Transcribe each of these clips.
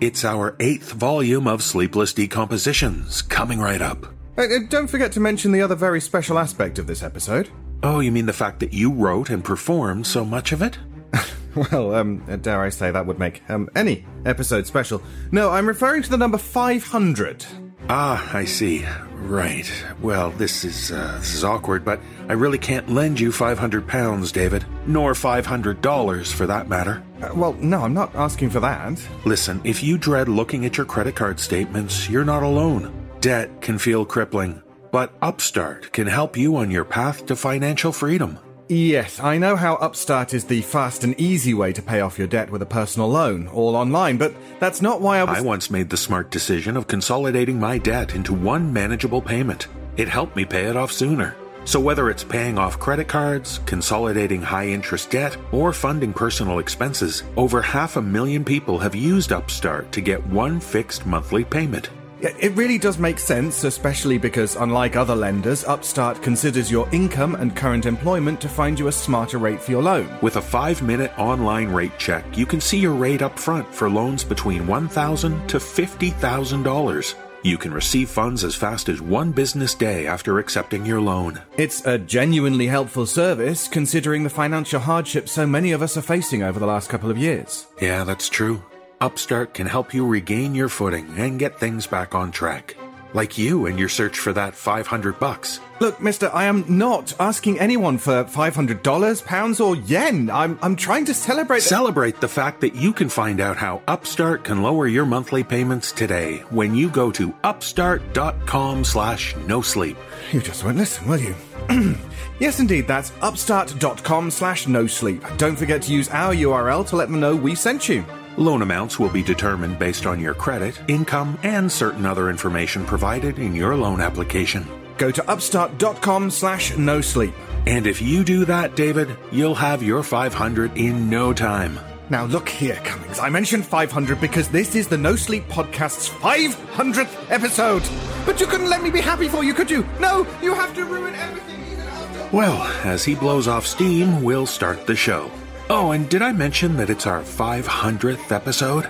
It's our eighth volume of Sleepless Decompositions, coming right up. Uh, uh, don't forget to mention the other very special aspect of this episode. Oh, you mean the fact that you wrote and performed so much of it? well, um, uh, dare I say that would make um, any episode special. No, I'm referring to the number 500. Ah, I see. Right. Well, this is uh, this is awkward, but I really can't lend you 500 pounds, David, nor 500 dollars for that matter. Uh, well, no, I'm not asking for that. Listen, if you dread looking at your credit card statements, you're not alone. Debt can feel crippling, but Upstart can help you on your path to financial freedom. Yes, I know how Upstart is the fast and easy way to pay off your debt with a personal loan, all online, but that's not why I was. I once made the smart decision of consolidating my debt into one manageable payment. It helped me pay it off sooner. So whether it's paying off credit cards, consolidating high interest debt, or funding personal expenses, over half a million people have used Upstart to get one fixed monthly payment. It really does make sense, especially because, unlike other lenders, Upstart considers your income and current employment to find you a smarter rate for your loan. With a five minute online rate check, you can see your rate up front for loans between 1,000 to $50,000. You can receive funds as fast as one business day after accepting your loan. It's a genuinely helpful service considering the financial hardship so many of us are facing over the last couple of years. Yeah, that's true. Upstart can help you regain your footing and get things back on track. Like you in your search for that 500 bucks. Look, mister, I am not asking anyone for $500, pounds, or yen. I'm, I'm trying to celebrate. Celebrate the fact that you can find out how Upstart can lower your monthly payments today when you go to upstart.com slash no sleep. You just won't listen, will you? yes, indeed, that's upstart.com slash no sleep. Don't forget to use our URL to let them know we sent you. Loan amounts will be determined based on your credit, income, and certain other information provided in your loan application. Go to upstart.com slash no sleep. And if you do that, David, you'll have your 500 in no time. Now look here, Cummings. I mentioned 500 because this is the No Sleep Podcast's 500th episode. But you couldn't let me be happy for you, could you? No, you have to ruin everything even after. Well, as he blows off steam, we'll start the show. Oh, and did I mention that it's our 500th episode?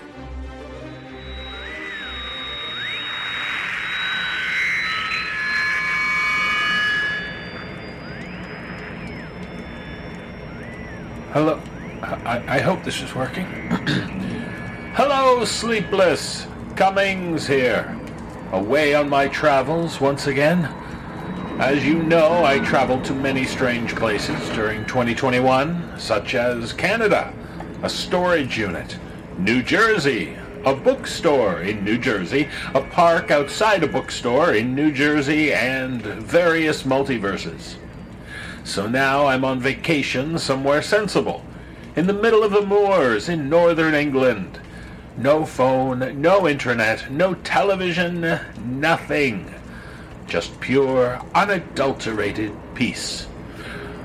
Hello. I, I hope this is working. Hello, Sleepless. Cummings here. Away on my travels once again. As you know, I traveled to many strange places during 2021, such as Canada, a storage unit, New Jersey, a bookstore in New Jersey, a park outside a bookstore in New Jersey, and various multiverses. So now I'm on vacation somewhere sensible, in the middle of the moors in northern England. No phone, no internet, no television, nothing just pure, unadulterated peace.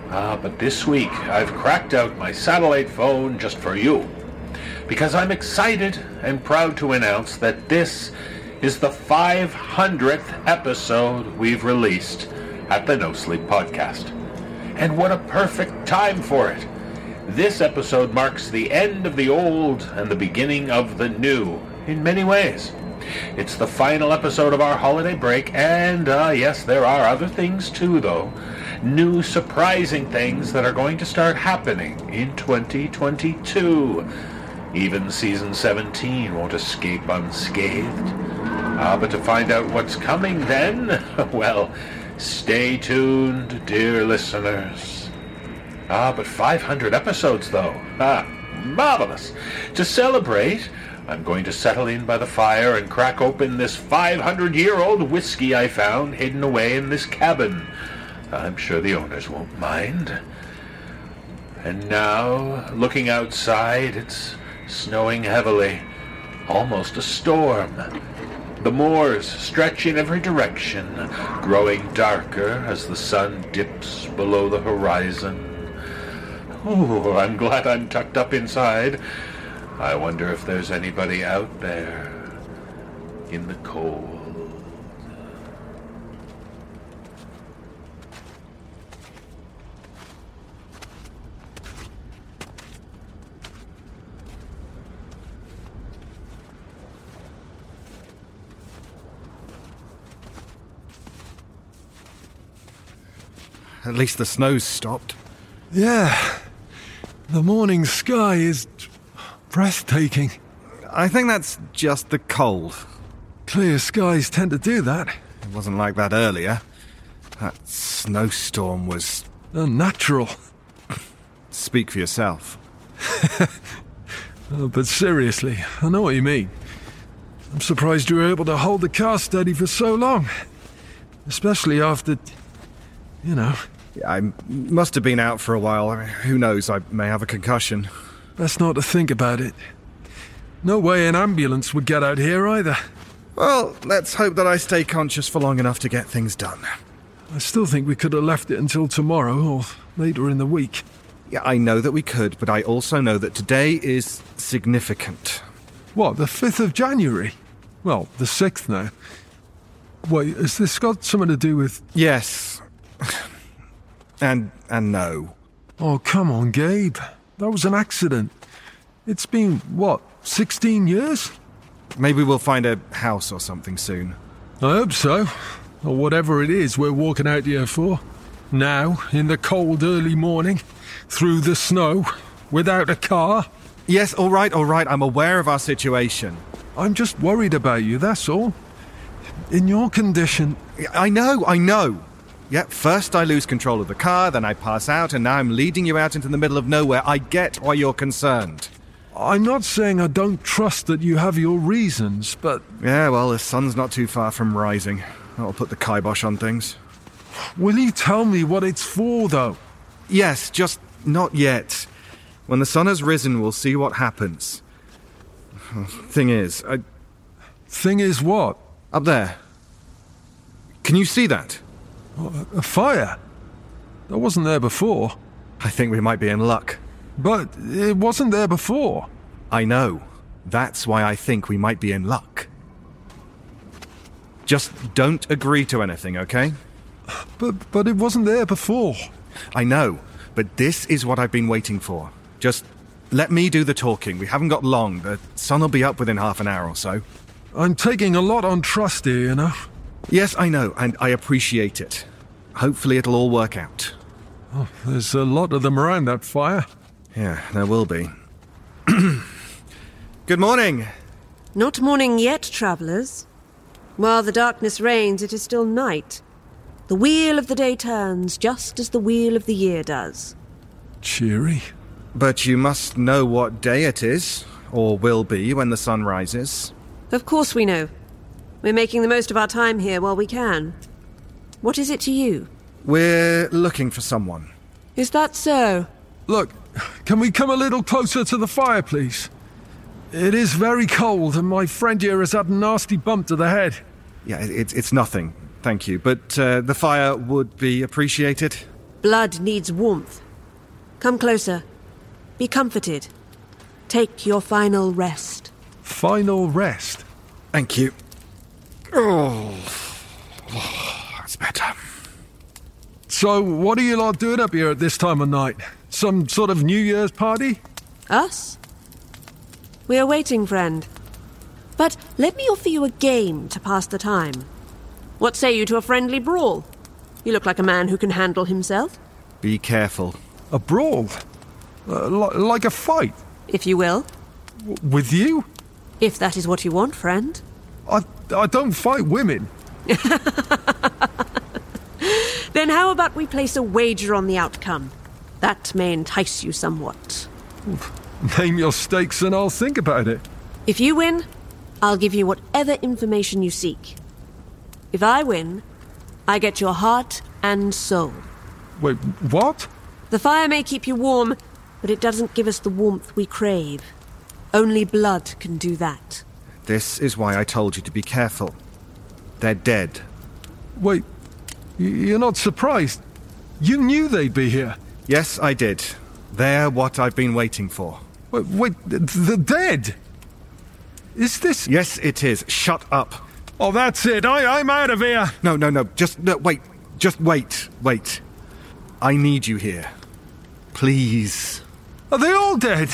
Ah, but this week I've cracked out my satellite phone just for you, because I'm excited and proud to announce that this is the 500th episode we've released at the No Sleep Podcast. And what a perfect time for it! This episode marks the end of the old and the beginning of the new in many ways. It's the final episode of our holiday break, and uh, yes, there are other things too, though. New surprising things that are going to start happening in 2022. Even season 17 won't escape unscathed. Ah, but to find out what's coming then, well, stay tuned, dear listeners. Ah, but 500 episodes, though. Ah, marvelous. To celebrate, I'm going to settle in by the fire and crack open this 500-year-old whiskey I found hidden away in this cabin. I'm sure the owners won't mind. And now, looking outside, it's snowing heavily, almost a storm. The moors stretch in every direction, growing darker as the sun dips below the horizon. Oh, I'm glad I'm tucked up inside. I wonder if there's anybody out there in the cold. At least the snow's stopped. Yeah. The morning sky is breathtaking. I think that's just the cold. Clear skies tend to do that. It wasn't like that earlier. That snowstorm was. Unnatural. Speak for yourself. Oh, but seriously, I know what you mean. I'm surprised you were able to hold the car steady for so long. Especially after. You know, I must have been out for a while. Who knows? I may have a concussion. Best not to think about it. No way an ambulance would get out here either. Well, let's hope that I stay conscious for long enough to get things done. I still think we could have left it until tomorrow or later in the week. Yeah, I know that we could, but I also know that today is significant. What, the 5th of January? Well, the 6th now. Wait, has this got something to do with. Yes. And and no. Oh, come on, Gabe. That was an accident. It's been, what, 16 years? Maybe we'll find a house or something soon. I hope so. Or whatever it is we're walking out here for. Now, in the cold early morning, through the snow, without a car. Yes, all right, all right. I'm aware of our situation. I'm just worried about you, that's all. In your condition, I know, I know. Yet first I lose control of the car, then I pass out, and now I'm leading you out into the middle of nowhere. I get why you're concerned. I'm not saying I don't trust that you have your reasons, but Yeah, well, the sun's not too far from rising. That'll put the kibosh on things. will you tell me what it's for, though? Yes, just not yet. When the sun has risen, we'll see what happens. Thing is, I, Thing is, what? up there. Can you see that? A fire? That wasn't there before. I think we might be in luck. But it wasn't there before. I know. That's why I think we might be in luck. Just don't agree to anything, okay? But but it wasn't there before. I know, but this is what I've been waiting for. Just let me do the talking. We haven't got long. The sun will be up within half an hour or so. I'm taking a lot on trust here, you know. Yes, I know, and I appreciate it. Hopefully, it'll all work out. Oh, there's a lot of them around that fire. Yeah, there will be. Good morning. Not morning yet, travellers. While the darkness reigns, it is still night. The wheel of the day turns just as the wheel of the year does. Cheery. But you must know what day it is, or will be when the sun rises. Of course we know. We're making the most of our time here while we can. What is it to you? We're looking for someone. Is that so? Look, can we come a little closer to the fire, please? It is very cold, and my friend here has had a nasty bump to the head. Yeah, it, it's it's nothing, thank you. But uh, the fire would be appreciated. Blood needs warmth. Come closer. Be comforted. Take your final rest. Final rest. Thank you. Oh, that's better. So, what are you lot doing up here at this time of night? Some sort of New Year's party? Us? We are waiting, friend. But let me offer you a game to pass the time. What say you to a friendly brawl? You look like a man who can handle himself, Be careful. A brawl? Uh, li- like a fight? if you will. W- with you? If that is what you want, friend. I, I don't fight women. Then how about we place a wager on the outcome? That may entice you somewhat. Name your stakes and I'll think about it. If you win, I'll give you whatever information you seek. If I win, I get your heart and soul. Wait, what? The fire may keep you warm, but it doesn't give us the warmth we crave. Only blood can do that. This is why I told you to be careful. They're dead. Wait, you're not surprised? You knew they'd be here. Yes, I did. They're what I've been waiting for. Wait, wait the dead? Is this. Yes, it is. Shut up. Oh, that's it. I, I'm out of here. No, no, no. Just no, wait. Just wait. Wait. I need you here. Please. Are they all dead?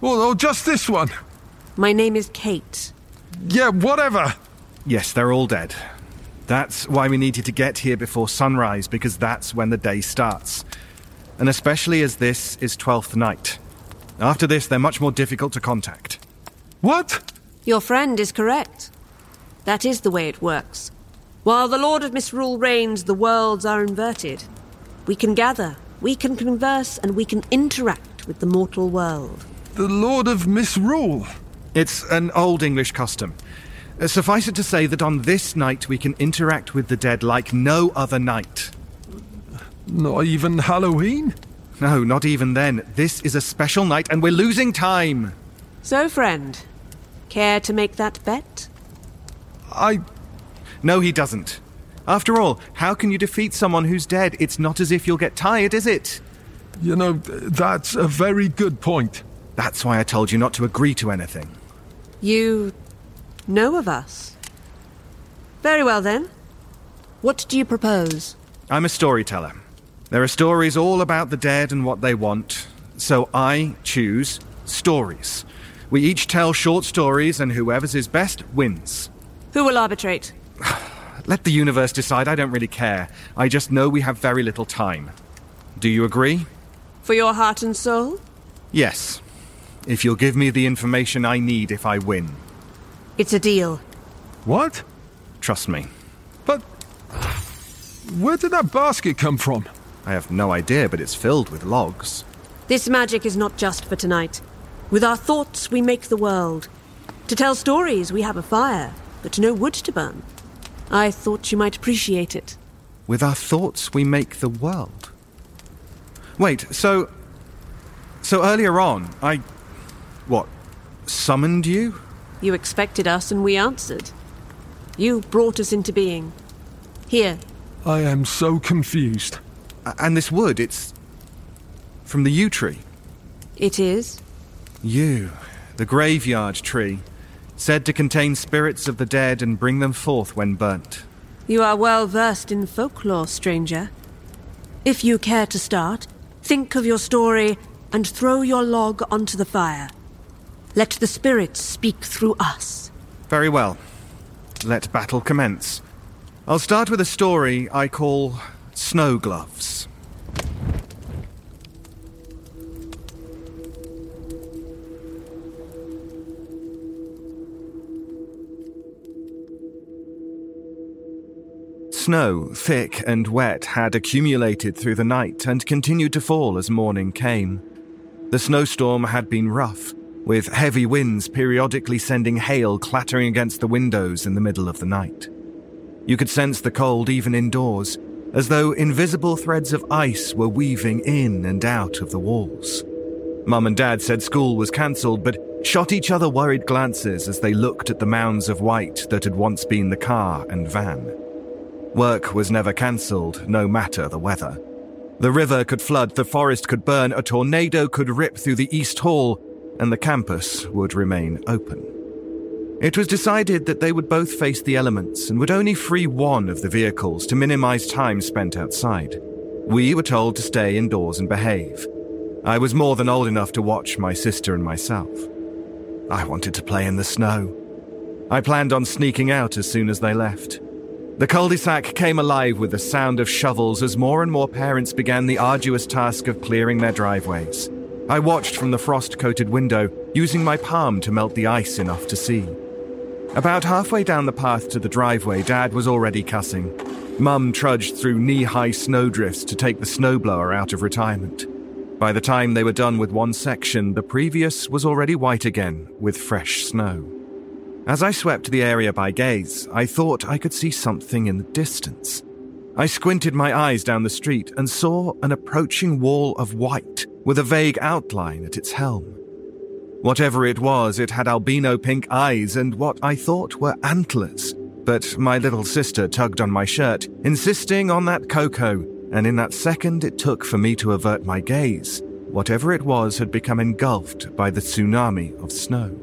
Or, or just this one? My name is Kate. Yeah, whatever. Yes, they're all dead. That's why we needed to get here before sunrise, because that's when the day starts. And especially as this is Twelfth Night. After this, they're much more difficult to contact. What? Your friend is correct. That is the way it works. While the Lord of Misrule reigns, the worlds are inverted. We can gather, we can converse, and we can interact with the mortal world. The Lord of Misrule. It's an old English custom. Uh, Suffice it to say that on this night we can interact with the dead like no other night. Not even Halloween? No, not even then. This is a special night and we're losing time. So, friend, care to make that bet? I. No, he doesn't. After all, how can you defeat someone who's dead? It's not as if you'll get tired, is it? You know, that's a very good point. That's why I told you not to agree to anything. You know of us. Very well, then. What do you propose? I'm a storyteller. There are stories all about the dead and what they want, so I choose stories. We each tell short stories, and whoever's is best wins. Who will arbitrate? Let the universe decide, I don't really care. I just know we have very little time. Do you agree? For your heart and soul? Yes. If you'll give me the information I need if I win. It's a deal. What? Trust me. But. Where did that basket come from? I have no idea, but it's filled with logs. This magic is not just for tonight. With our thoughts, we make the world. To tell stories, we have a fire, but no wood to burn. I thought you might appreciate it. With our thoughts, we make the world. Wait, so. So earlier on, I. What? Summoned you? You expected us, and we answered. You brought us into being. Here, I am so confused. And this wood, it's. from the yew tree. it is. Yew, the graveyard tree, said to contain spirits of the dead and bring them forth when burnt. You are well versed in folklore, stranger. If you care to start, think of your story and throw your log onto the fire. Let the spirits speak through us. Very well. Let battle commence. I'll start with a story I call Snow Gloves. Snow, thick and wet, had accumulated through the night and continued to fall as morning came. The snowstorm had been rough, with heavy winds periodically sending hail clattering against the windows in the middle of the night. You could sense the cold even indoors, as though invisible threads of ice were weaving in and out of the walls. Mum and Dad said school was cancelled, but shot each other worried glances as they looked at the mounds of white that had once been the car and van. Work was never cancelled, no matter the weather. The river could flood, the forest could burn, a tornado could rip through the East Hall, and the campus would remain open. It was decided that they would both face the elements and would only free one of the vehicles to minimize time spent outside. We were told to stay indoors and behave. I was more than old enough to watch my sister and myself. I wanted to play in the snow. I planned on sneaking out as soon as they left. The cul de sac came alive with the sound of shovels as more and more parents began the arduous task of clearing their driveways. I watched from the frost coated window, using my palm to melt the ice enough to see. About halfway down the path to the driveway, Dad was already cussing. Mum trudged through knee high snowdrifts to take the snowblower out of retirement. By the time they were done with one section, the previous was already white again, with fresh snow. As I swept the area by gaze, I thought I could see something in the distance. I squinted my eyes down the street and saw an approaching wall of white with a vague outline at its helm. Whatever it was, it had albino pink eyes and what I thought were antlers. But my little sister tugged on my shirt, insisting on that cocoa, and in that second it took for me to avert my gaze, whatever it was had become engulfed by the tsunami of snow.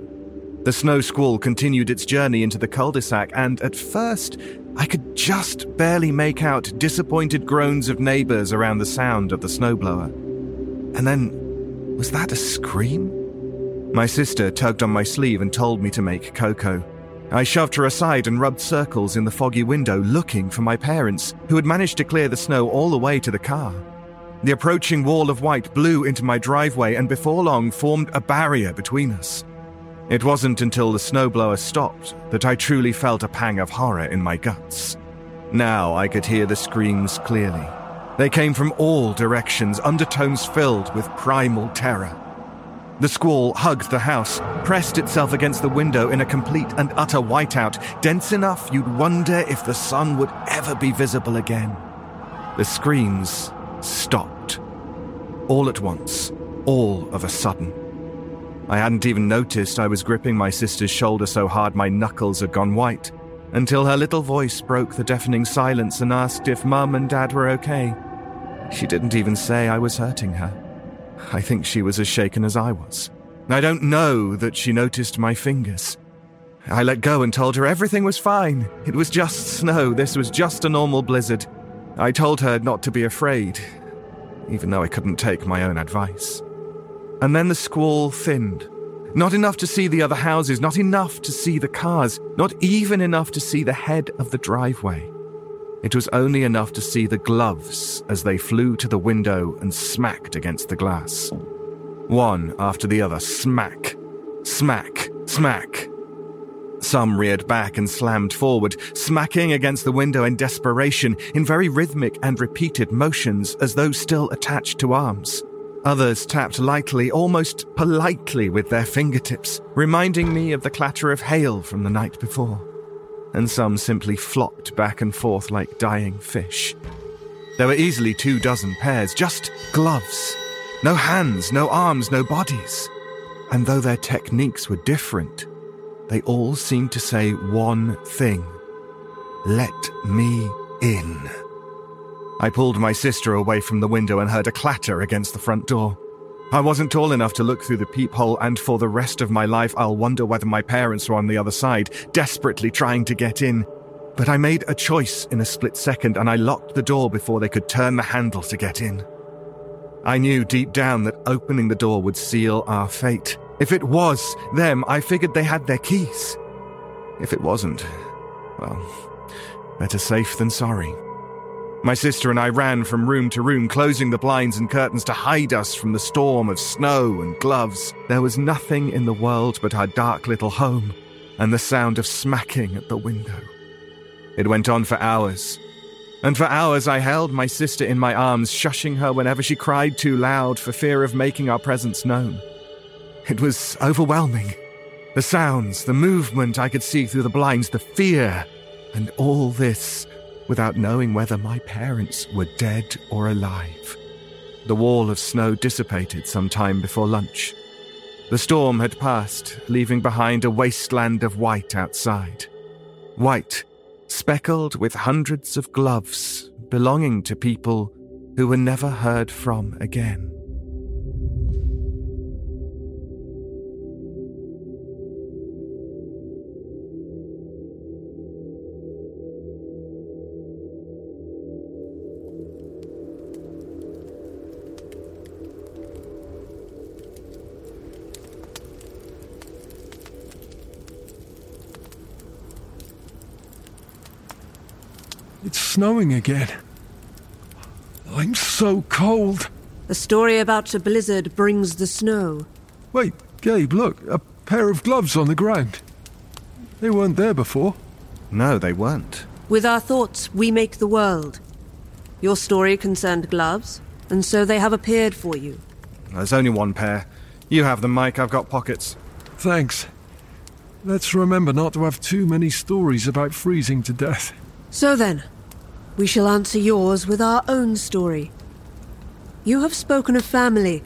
The snow squall continued its journey into the cul de sac, and at first I could just barely make out disappointed groans of neighbours around the sound of the snowblower. And then, was that a scream? My sister tugged on my sleeve and told me to make cocoa. I shoved her aside and rubbed circles in the foggy window looking for my parents, who had managed to clear the snow all the way to the car. The approaching wall of white blew into my driveway and before long formed a barrier between us. It wasn't until the snowblower stopped that I truly felt a pang of horror in my guts. Now I could hear the screams clearly. They came from all directions, undertones filled with primal terror. The squall hugged the house, pressed itself against the window in a complete and utter whiteout, dense enough you'd wonder if the sun would ever be visible again. The screams stopped. All at once, all of a sudden. I hadn't even noticed I was gripping my sister's shoulder so hard my knuckles had gone white, until her little voice broke the deafening silence and asked if Mum and Dad were okay. She didn't even say I was hurting her. I think she was as shaken as I was. I don't know that she noticed my fingers. I let go and told her everything was fine. It was just snow. This was just a normal blizzard. I told her not to be afraid, even though I couldn't take my own advice. And then the squall thinned. Not enough to see the other houses, not enough to see the cars, not even enough to see the head of the driveway. It was only enough to see the gloves as they flew to the window and smacked against the glass. One after the other, smack, smack, smack. Some reared back and slammed forward, smacking against the window in desperation, in very rhythmic and repeated motions as though still attached to arms. Others tapped lightly, almost politely, with their fingertips, reminding me of the clatter of hail from the night before. And some simply flopped back and forth like dying fish. There were easily two dozen pairs, just gloves. No hands, no arms, no bodies. And though their techniques were different, they all seemed to say one thing Let me in. I pulled my sister away from the window and heard a clatter against the front door. I wasn't tall enough to look through the peephole, and for the rest of my life, I'll wonder whether my parents were on the other side, desperately trying to get in. But I made a choice in a split second, and I locked the door before they could turn the handle to get in. I knew deep down that opening the door would seal our fate. If it was them, I figured they had their keys. If it wasn't, well, better safe than sorry. My sister and I ran from room to room, closing the blinds and curtains to hide us from the storm of snow and gloves. There was nothing in the world but our dark little home and the sound of smacking at the window. It went on for hours. And for hours I held my sister in my arms, shushing her whenever she cried too loud for fear of making our presence known. It was overwhelming. The sounds, the movement I could see through the blinds, the fear, and all this without knowing whether my parents were dead or alive. The wall of snow dissipated some time before lunch. The storm had passed, leaving behind a wasteland of white outside. White, speckled with hundreds of gloves belonging to people who were never heard from again. Snowing again. I'm so cold. A story about a blizzard brings the snow. Wait, Gabe, look, a pair of gloves on the ground. They weren't there before. No, they weren't. With our thoughts, we make the world. Your story concerned gloves, and so they have appeared for you. There's only one pair. You have them, Mike. I've got pockets. Thanks. Let's remember not to have too many stories about freezing to death. So then, we shall answer yours with our own story. You have spoken of family,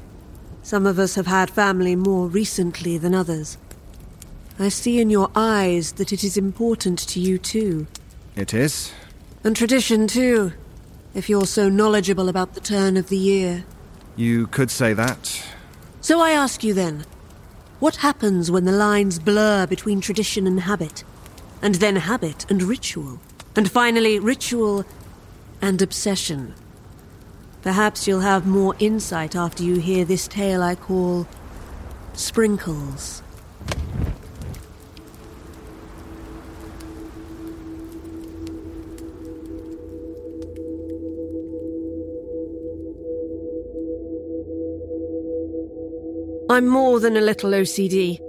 Some of us have had family more recently than others. I see in your eyes that it is important to you too. It is. And tradition too, if you're so knowledgeable about the turn of the year. You could say that. So I ask you then, what happens when the lines blur between tradition and habit? And then habit and ritual? And finally, ritual and obsession? Perhaps you'll have more insight after you hear this tale I call Sprinkles. I'm more than a little OCD.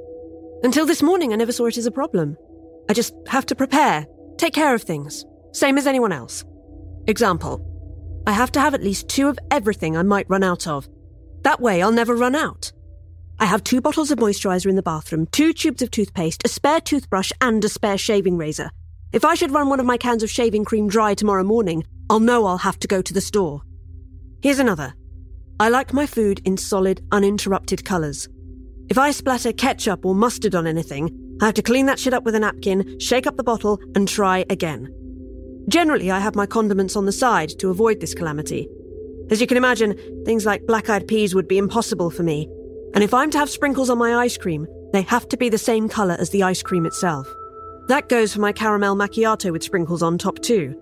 Until this morning, I never saw it as a problem. I just have to prepare, take care of things, same as anyone else. Example I have to have at least two of everything I might run out of. That way, I'll never run out. I have two bottles of moisturizer in the bathroom, two tubes of toothpaste, a spare toothbrush, and a spare shaving razor. If I should run one of my cans of shaving cream dry tomorrow morning, I'll know I'll have to go to the store. Here's another. I like my food in solid, uninterrupted colours. If I splatter ketchup or mustard on anything, I have to clean that shit up with a napkin, shake up the bottle, and try again. Generally, I have my condiments on the side to avoid this calamity. As you can imagine, things like black eyed peas would be impossible for me. And if I'm to have sprinkles on my ice cream, they have to be the same colour as the ice cream itself. That goes for my caramel macchiato with sprinkles on top too.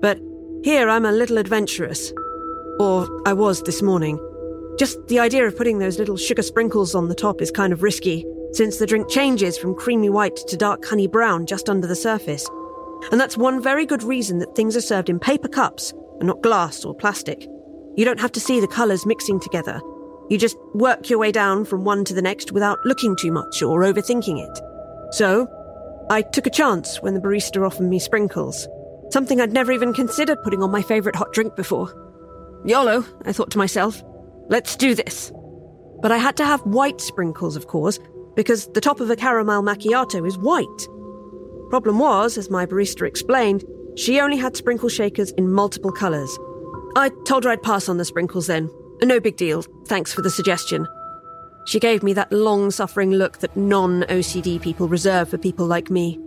But here I'm a little adventurous. Or I was this morning. Just the idea of putting those little sugar sprinkles on the top is kind of risky, since the drink changes from creamy white to dark honey brown just under the surface. And that's one very good reason that things are served in paper cups and not glass or plastic. You don't have to see the colours mixing together. You just work your way down from one to the next without looking too much or overthinking it. So, I took a chance when the barista offered me sprinkles, something I'd never even considered putting on my favourite hot drink before. YOLO, I thought to myself. Let's do this. But I had to have white sprinkles, of course, because the top of a caramel macchiato is white. Problem was, as my barista explained, she only had sprinkle shakers in multiple colours. I told her I'd pass on the sprinkles then. No big deal, thanks for the suggestion. She gave me that long suffering look that non OCD people reserve for people like me.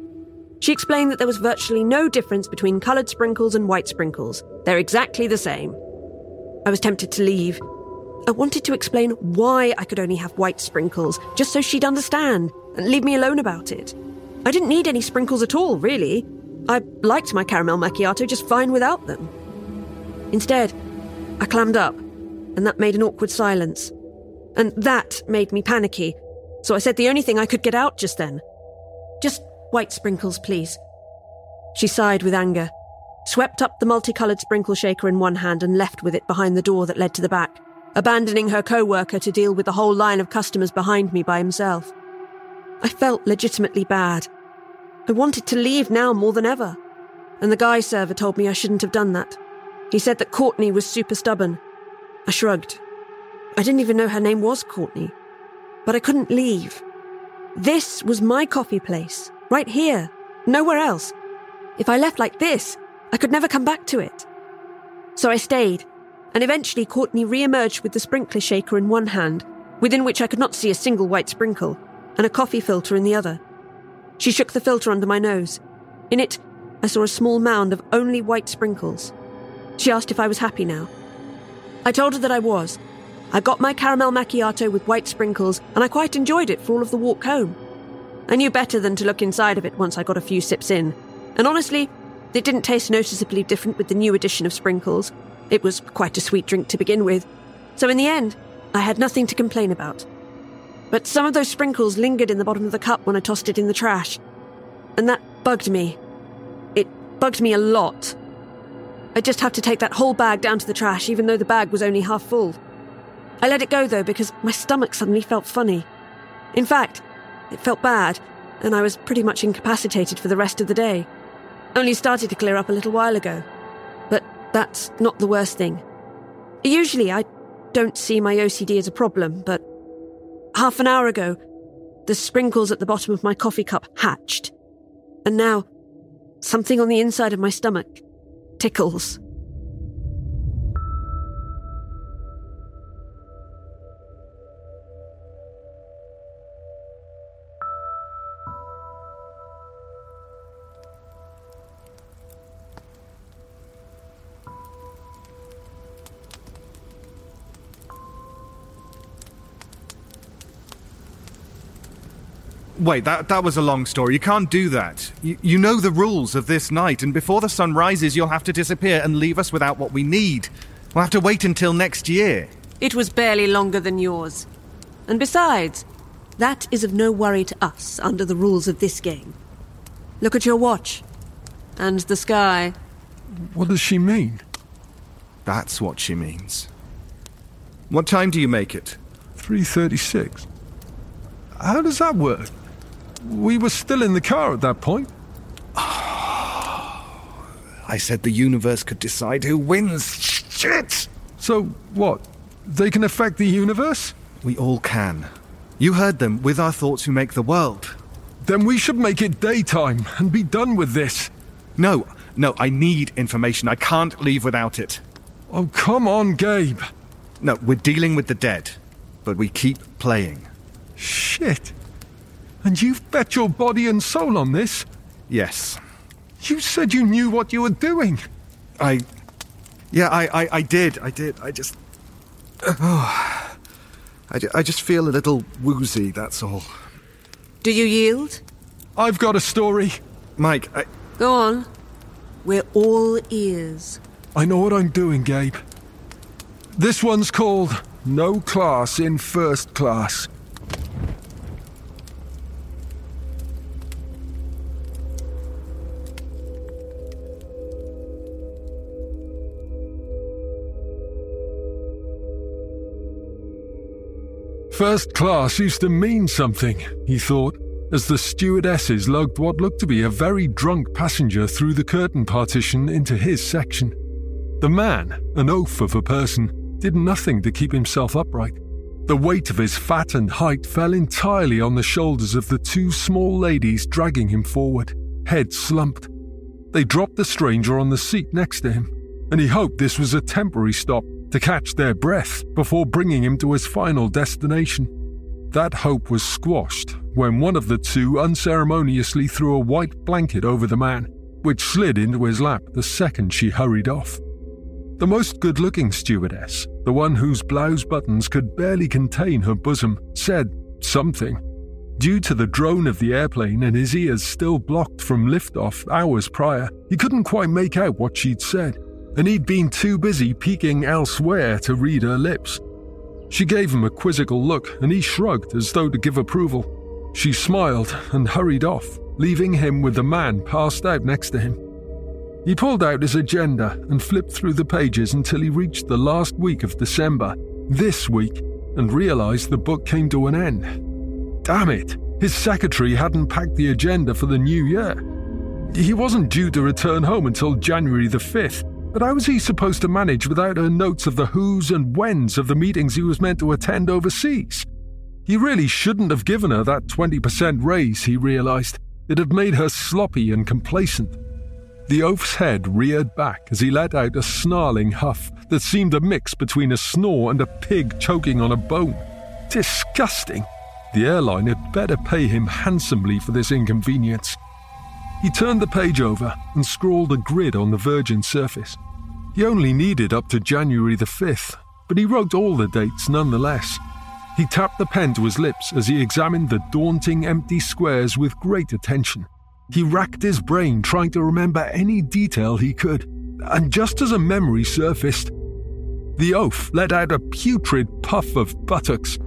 She explained that there was virtually no difference between coloured sprinkles and white sprinkles. They're exactly the same. I was tempted to leave. I wanted to explain why I could only have white sprinkles, just so she'd understand and leave me alone about it. I didn't need any sprinkles at all, really. I liked my caramel macchiato just fine without them. Instead, I clammed up, and that made an awkward silence. And that made me panicky, so I said the only thing I could get out just then. Just white sprinkles, please. She sighed with anger, swept up the multicoloured sprinkle shaker in one hand and left with it behind the door that led to the back, abandoning her co worker to deal with the whole line of customers behind me by himself. I felt legitimately bad. I wanted to leave now more than ever. And the guy server told me I shouldn't have done that. He said that Courtney was super stubborn. I shrugged. I didn't even know her name was Courtney. But I couldn't leave. This was my coffee place, right here, nowhere else. If I left like this, I could never come back to it. So I stayed, and eventually Courtney re emerged with the sprinkler shaker in one hand, within which I could not see a single white sprinkle and a coffee filter in the other. She shook the filter under my nose. In it, I saw a small mound of only white sprinkles. She asked if I was happy now. I told her that I was. I got my caramel macchiato with white sprinkles, and I quite enjoyed it for all of the walk home. I knew better than to look inside of it once I got a few sips in, and honestly, it didn't taste noticeably different with the new addition of sprinkles. It was quite a sweet drink to begin with, so in the end, I had nothing to complain about. But some of those sprinkles lingered in the bottom of the cup when I tossed it in the trash. And that bugged me. It bugged me a lot. I just had to take that whole bag down to the trash, even though the bag was only half full. I let it go, though, because my stomach suddenly felt funny. In fact, it felt bad, and I was pretty much incapacitated for the rest of the day. Only started to clear up a little while ago. But that's not the worst thing. Usually, I don't see my OCD as a problem, but Half an hour ago, the sprinkles at the bottom of my coffee cup hatched. And now, something on the inside of my stomach tickles. Wait, that, that was a long story. You can't do that. You, you know the rules of this night, and before the sun rises, you'll have to disappear and leave us without what we need. We'll have to wait until next year. It was barely longer than yours. And besides, that is of no worry to us under the rules of this game. Look at your watch. And the sky. What does she mean? That's what she means. What time do you make it? 336. How does that work? We were still in the car at that point. I said the universe could decide who wins. Shit! So, what? They can affect the universe? We all can. You heard them with our thoughts who make the world. Then we should make it daytime and be done with this. No, no, I need information. I can't leave without it. Oh, come on, Gabe. No, we're dealing with the dead, but we keep playing. Shit. And you've bet your body and soul on this? Yes. You said you knew what you were doing. I. Yeah, I, I, I did. I did. I just. Oh, I, ju- I just feel a little woozy, that's all. Do you yield? I've got a story. Mike, I. Go on. We're all ears. I know what I'm doing, Gabe. This one's called No Class in First Class. First class used to mean something, he thought, as the stewardesses lugged what looked to be a very drunk passenger through the curtain partition into his section. The man, an oaf of a person, did nothing to keep himself upright. The weight of his fat and height fell entirely on the shoulders of the two small ladies dragging him forward, head slumped. They dropped the stranger on the seat next to him, and he hoped this was a temporary stop to catch their breath before bringing him to his final destination. That hope was squashed when one of the two unceremoniously threw a white blanket over the man, which slid into his lap the second she hurried off. The most good looking stewardess, the one whose blouse buttons could barely contain her bosom, said something. Due to the drone of the airplane and his ears still blocked from liftoff hours prior, he couldn't quite make out what she'd said, and he'd been too busy peeking elsewhere to read her lips. She gave him a quizzical look, and he shrugged as though to give approval. She smiled and hurried off, leaving him with the man passed out next to him. He pulled out his agenda and flipped through the pages until he reached the last week of December, this week, and realized the book came to an end. Damn it! His secretary hadn't packed the agenda for the new year. He wasn't due to return home until January the 5th, but how was he supposed to manage without her notes of the who's and when's of the meetings he was meant to attend overseas? He really shouldn't have given her that 20% raise, he realized. It had made her sloppy and complacent. The oaf's head reared back as he let out a snarling huff that seemed a mix between a snore and a pig choking on a bone. Disgusting! The airline had better pay him handsomely for this inconvenience. He turned the page over and scrawled a grid on the virgin surface. He only needed up to January the 5th, but he wrote all the dates nonetheless. He tapped the pen to his lips as he examined the daunting empty squares with great attention. He racked his brain trying to remember any detail he could, and just as a memory surfaced, the oaf let out a putrid puff of buttocks.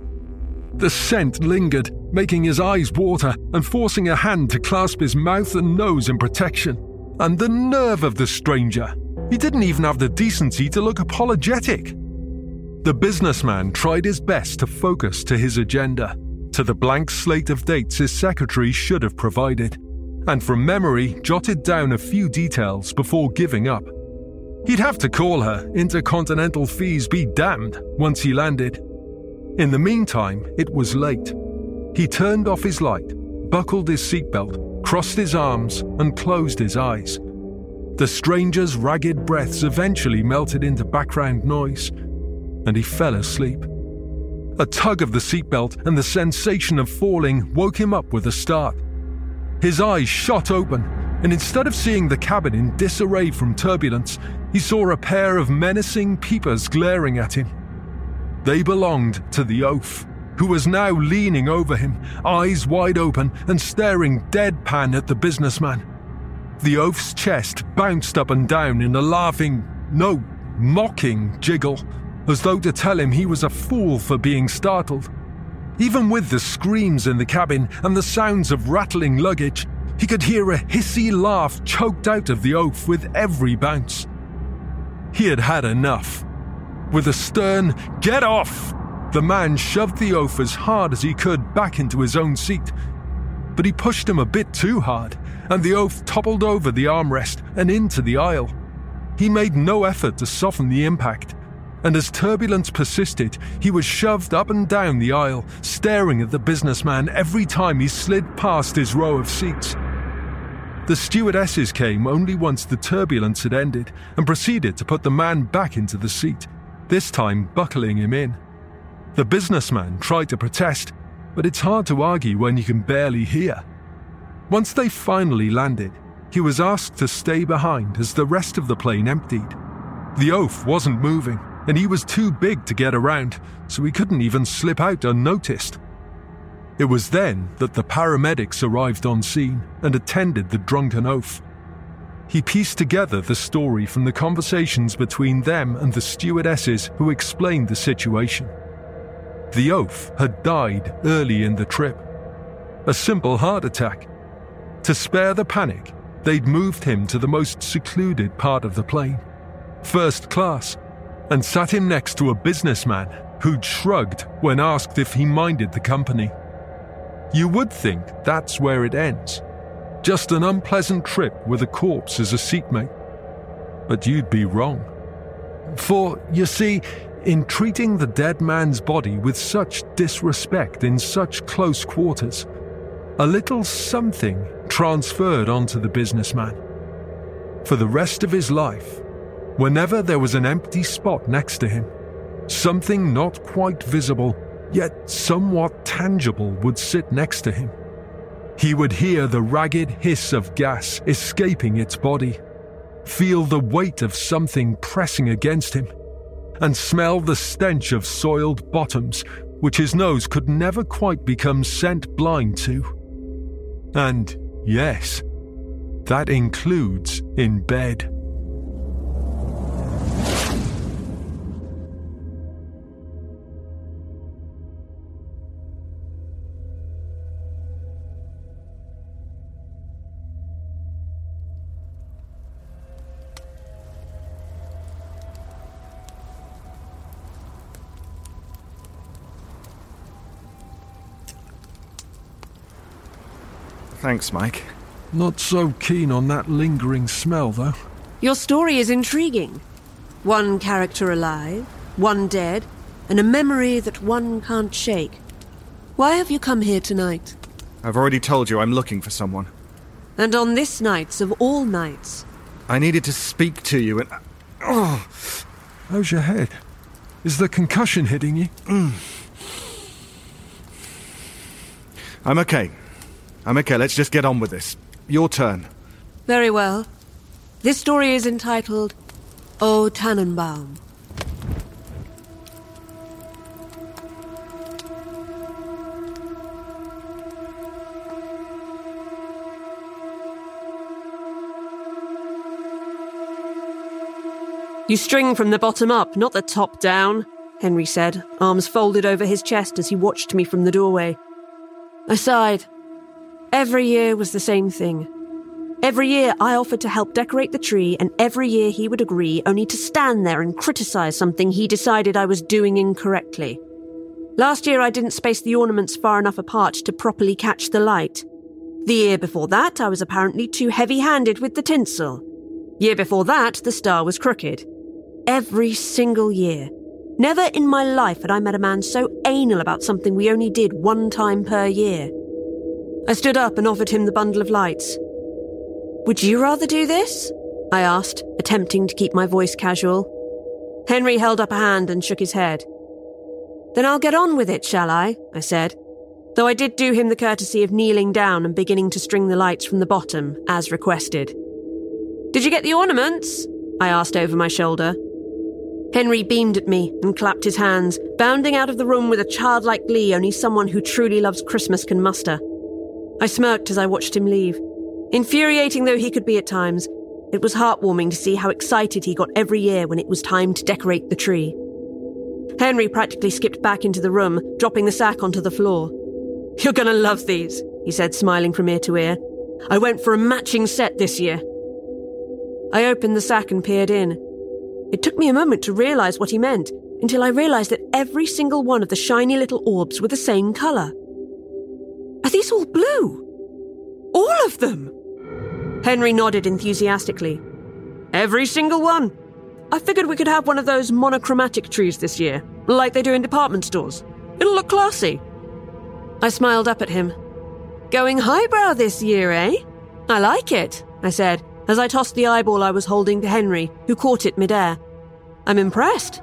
The scent lingered, making his eyes water and forcing a hand to clasp his mouth and nose in protection. And the nerve of the stranger! He didn't even have the decency to look apologetic. The businessman tried his best to focus to his agenda, to the blank slate of dates his secretary should have provided, and from memory jotted down a few details before giving up. He'd have to call her, intercontinental fees be damned, once he landed. In the meantime, it was late. He turned off his light, buckled his seatbelt, crossed his arms, and closed his eyes. The stranger's ragged breaths eventually melted into background noise, and he fell asleep. A tug of the seatbelt and the sensation of falling woke him up with a start. His eyes shot open, and instead of seeing the cabin in disarray from turbulence, he saw a pair of menacing peepers glaring at him. They belonged to the oaf, who was now leaning over him, eyes wide open and staring deadpan at the businessman. The oaf's chest bounced up and down in a laughing, no, mocking jiggle, as though to tell him he was a fool for being startled. Even with the screams in the cabin and the sounds of rattling luggage, he could hear a hissy laugh choked out of the oaf with every bounce. He had had enough. With a stern, get off! The man shoved the oaf as hard as he could back into his own seat. But he pushed him a bit too hard, and the oaf toppled over the armrest and into the aisle. He made no effort to soften the impact, and as turbulence persisted, he was shoved up and down the aisle, staring at the businessman every time he slid past his row of seats. The stewardesses came only once the turbulence had ended and proceeded to put the man back into the seat, this time buckling him in. The businessman tried to protest, but it's hard to argue when you can barely hear. Once they finally landed, he was asked to stay behind as the rest of the plane emptied. The oaf wasn't moving, and he was too big to get around, so he couldn't even slip out unnoticed. It was then that the paramedics arrived on scene and attended the drunken oaf. He pieced together the story from the conversations between them and the stewardesses who explained the situation. The oaf had died early in the trip. A simple heart attack. To spare the panic, they'd moved him to the most secluded part of the plane, first class, and sat him next to a businessman who'd shrugged when asked if he minded the company. You would think that's where it ends. Just an unpleasant trip with a corpse as a seatmate. But you'd be wrong. For, you see, in treating the dead man's body with such disrespect in such close quarters, a little something transferred onto the businessman. For the rest of his life, whenever there was an empty spot next to him, something not quite visible yet somewhat tangible, would sit next to him. He would hear the ragged hiss of gas escaping its body, feel the weight of something pressing against him, and smell the stench of soiled bottoms, which his nose could never quite become scent blind to. And yes, that includes in bed. Thanks, Mike. Not so keen on that lingering smell, though. Your story is intriguing. One character alive, one dead, and a memory that one can't shake. Why have you come here tonight? I've already told you I'm looking for someone. And on this night of all nights? I needed to speak to you and. Oh! How's your head? Is the concussion hitting you? Mm. I'm okay. I'm okay, let's just get on with this. Your turn. Very well. This story is entitled O Tannenbaum. You string from the bottom up, not the top down, Henry said, arms folded over his chest as he watched me from the doorway. I sighed. Every year was the same thing. Every year I offered to help decorate the tree, and every year he would agree, only to stand there and criticize something he decided I was doing incorrectly. Last year I didn't space the ornaments far enough apart to properly catch the light. The year before that, I was apparently too heavy handed with the tinsel. Year before that, the star was crooked. Every single year. Never in my life had I met a man so anal about something we only did one time per year. I stood up and offered him the bundle of lights. Would you rather do this? I asked, attempting to keep my voice casual. Henry held up a hand and shook his head. Then I'll get on with it, shall I? I said, though I did do him the courtesy of kneeling down and beginning to string the lights from the bottom, as requested. Did you get the ornaments? I asked over my shoulder. Henry beamed at me and clapped his hands, bounding out of the room with a childlike glee only someone who truly loves Christmas can muster. I smirked as I watched him leave. Infuriating though he could be at times, it was heartwarming to see how excited he got every year when it was time to decorate the tree. Henry practically skipped back into the room, dropping the sack onto the floor. You're gonna love these, he said, smiling from ear to ear. I went for a matching set this year. I opened the sack and peered in. It took me a moment to realize what he meant, until I realized that every single one of the shiny little orbs were the same color. Are these all blue? All of them? Henry nodded enthusiastically. Every single one. I figured we could have one of those monochromatic trees this year, like they do in department stores. It'll look classy. I smiled up at him. Going highbrow this year, eh? I like it, I said, as I tossed the eyeball I was holding to Henry, who caught it midair. I'm impressed.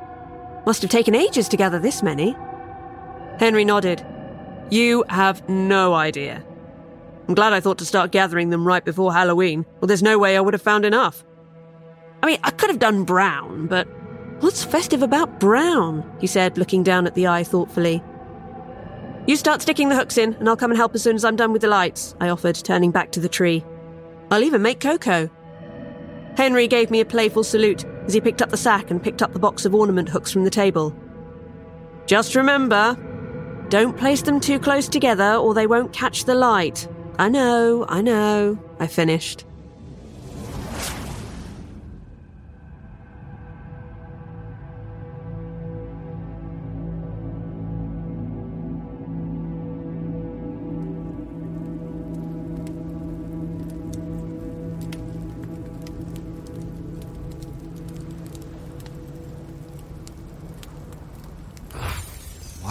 Must have taken ages to gather this many. Henry nodded. You have no idea. I'm glad I thought to start gathering them right before Halloween, or there's no way I would have found enough. I mean, I could have done brown, but what's festive about brown? He said, looking down at the eye thoughtfully. You start sticking the hooks in, and I'll come and help as soon as I'm done with the lights, I offered, turning back to the tree. I'll even make cocoa. Henry gave me a playful salute as he picked up the sack and picked up the box of ornament hooks from the table. Just remember, don't place them too close together or they won't catch the light. I know, I know, I finished.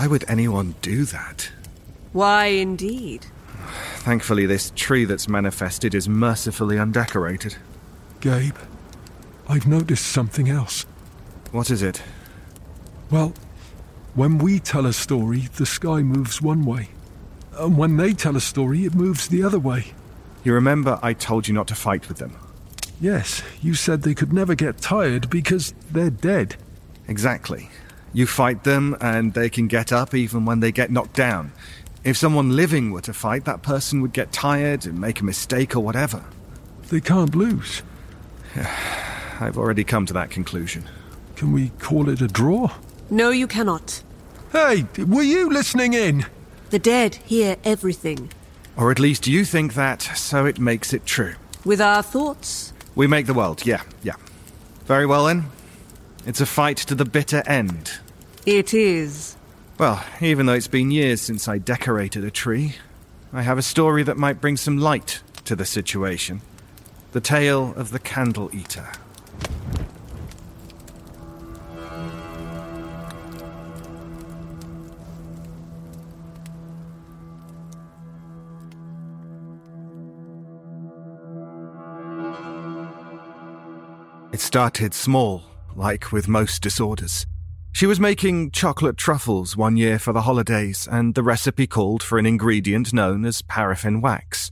Why would anyone do that? Why, indeed? Thankfully, this tree that's manifested is mercifully undecorated. Gabe, I've noticed something else. What is it? Well, when we tell a story, the sky moves one way. And when they tell a story, it moves the other way. You remember I told you not to fight with them? Yes, you said they could never get tired because they're dead. Exactly. You fight them, and they can get up even when they get knocked down. If someone living were to fight, that person would get tired and make a mistake or whatever. They can't lose. I've already come to that conclusion. Can we call it a draw? No, you cannot. Hey, were you listening in? The dead hear everything. Or at least you think that, so it makes it true. With our thoughts? We make the world, yeah, yeah. Very well then. It's a fight to the bitter end. It is. Well, even though it's been years since I decorated a tree, I have a story that might bring some light to the situation. The tale of the candle eater. It started small, like with most disorders. She was making chocolate truffles one year for the holidays, and the recipe called for an ingredient known as paraffin wax.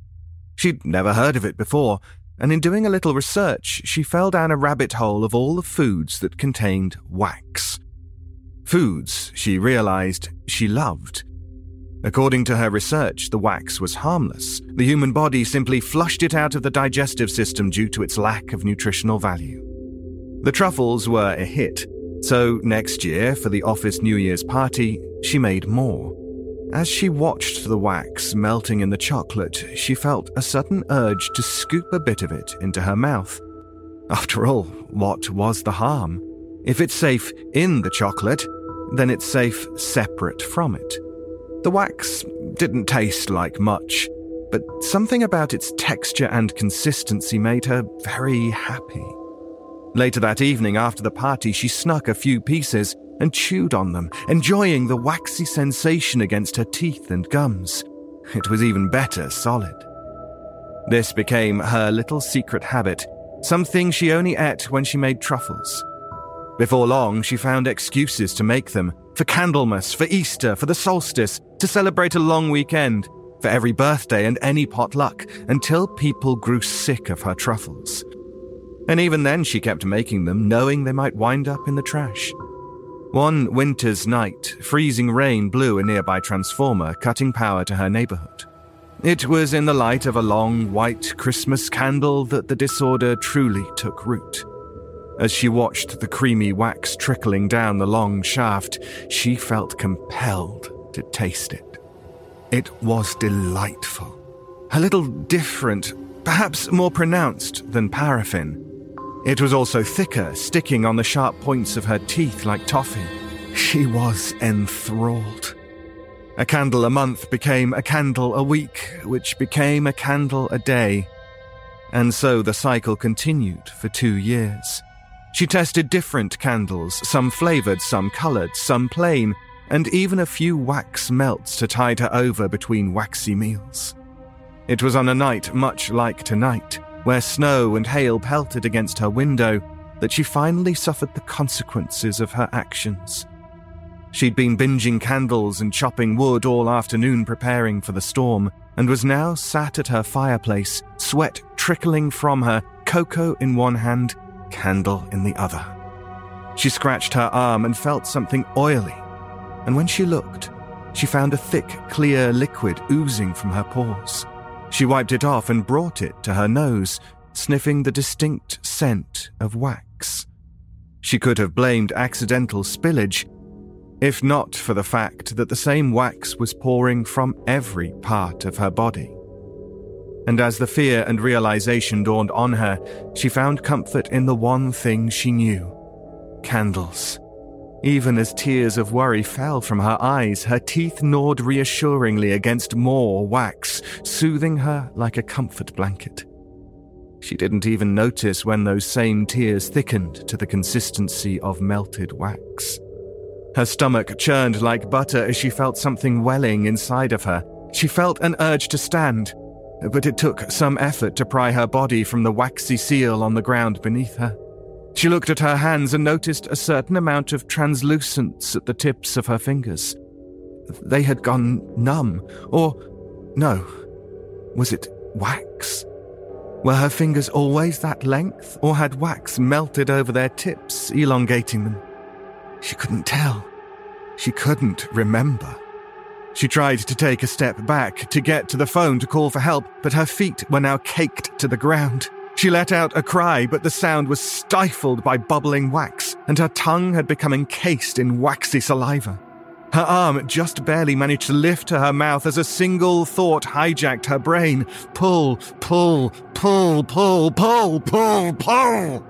She'd never heard of it before, and in doing a little research, she fell down a rabbit hole of all the foods that contained wax. Foods, she realized, she loved. According to her research, the wax was harmless. The human body simply flushed it out of the digestive system due to its lack of nutritional value. The truffles were a hit, so next year, for the office New Year's party, she made more. As she watched the wax melting in the chocolate, she felt a sudden urge to scoop a bit of it into her mouth. After all, what was the harm? If it's safe in the chocolate, then it's safe separate from it. The wax didn't taste like much, but something about its texture and consistency made her very happy. Later that evening, after the party, she snuck a few pieces and chewed on them, enjoying the waxy sensation against her teeth and gums. It was even better solid. This became her little secret habit, something she only ate when she made truffles. Before long, she found excuses to make them for Candlemas, for Easter, for the solstice, to celebrate a long weekend, for every birthday and any potluck, until people grew sick of her truffles. And even then, she kept making them, knowing they might wind up in the trash. One winter's night, freezing rain blew a nearby transformer, cutting power to her neighborhood. It was in the light of a long white Christmas candle that the disorder truly took root. As she watched the creamy wax trickling down the long shaft, she felt compelled to taste it. It was delightful. A little different, perhaps more pronounced than paraffin. It was also thicker, sticking on the sharp points of her teeth like toffee. She was enthralled. A candle a month became a candle a week, which became a candle a day. And so the cycle continued for two years. She tested different candles, some flavored, some colored, some plain, and even a few wax melts to tide her over between waxy meals. It was on a night much like tonight, where snow and hail pelted against her window, that she finally suffered the consequences of her actions. She'd been binging candles and chopping wood all afternoon preparing for the storm, and was now sat at her fireplace, sweat trickling from her, cocoa in one hand, candle in the other. She scratched her arm and felt something oily, and when she looked, she found a thick, clear liquid oozing from her pores. She wiped it off and brought it to her nose, sniffing the distinct scent of wax. She could have blamed accidental spillage, if not for the fact that the same wax was pouring from every part of her body. And as the fear and realization dawned on her, she found comfort in the one thing she knew candles. Even as tears of worry fell from her eyes, her teeth gnawed reassuringly against more wax, soothing her like a comfort blanket. She didn't even notice when those same tears thickened to the consistency of melted wax. Her stomach churned like butter as she felt something welling inside of her. She felt an urge to stand, but it took some effort to pry her body from the waxy seal on the ground beneath her. She looked at her hands and noticed a certain amount of translucence at the tips of her fingers. They had gone numb, or no, was it wax? Were her fingers always that length, or had wax melted over their tips, elongating them? She couldn't tell. She couldn't remember. She tried to take a step back to get to the phone to call for help, but her feet were now caked to the ground. She let out a cry, but the sound was stifled by bubbling wax, and her tongue had become encased in waxy saliva. Her arm just barely managed to lift to her mouth as a single thought hijacked her brain. Pull, pull, pull, pull, pull, pull, pull.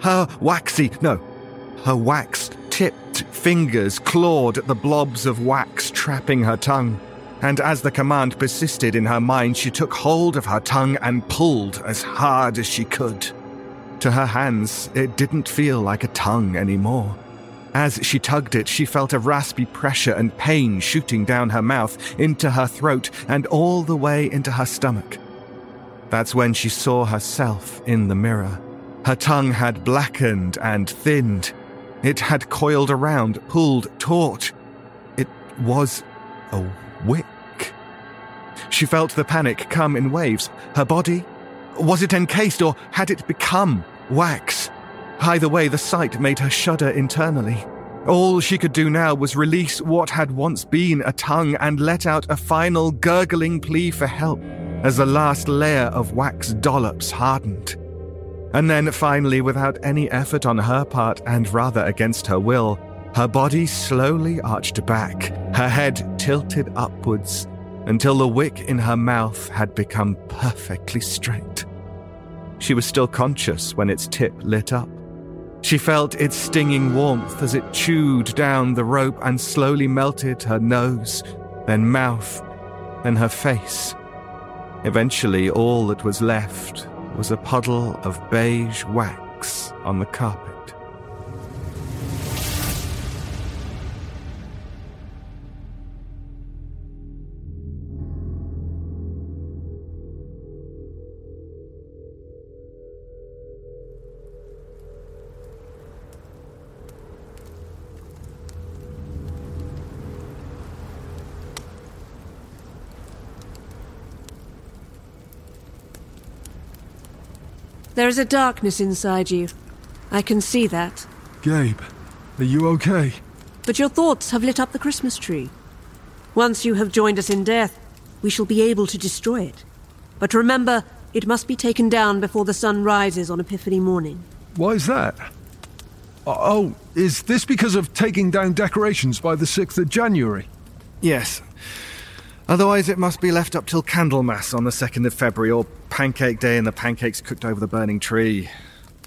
Her waxy, no, her wax tipped fingers clawed at the blobs of wax trapping her tongue. And as the command persisted in her mind, she took hold of her tongue and pulled as hard as she could. To her hands, it didn't feel like a tongue anymore. As she tugged it, she felt a raspy pressure and pain shooting down her mouth, into her throat, and all the way into her stomach. That's when she saw herself in the mirror. Her tongue had blackened and thinned, it had coiled around, pulled taut. It was a wick. She felt the panic come in waves. Her body? Was it encased or had it become wax? Either way, the sight made her shudder internally. All she could do now was release what had once been a tongue and let out a final gurgling plea for help as the last layer of wax dollops hardened. And then finally, without any effort on her part and rather against her will, her body slowly arched back, her head tilted upwards, until the wick in her mouth had become perfectly straight. She was still conscious when its tip lit up. She felt its stinging warmth as it chewed down the rope and slowly melted her nose, then mouth, then her face. Eventually, all that was left was a puddle of beige wax on the carpet. There is a darkness inside you. I can see that. Gabe, are you okay? But your thoughts have lit up the Christmas tree. Once you have joined us in death, we shall be able to destroy it. But remember, it must be taken down before the sun rises on Epiphany morning. Why is that? Uh, oh, is this because of taking down decorations by the 6th of January? Yes. Otherwise, it must be left up till Candlemas on the 2nd of February or Pancake Day and the pancakes cooked over the burning tree.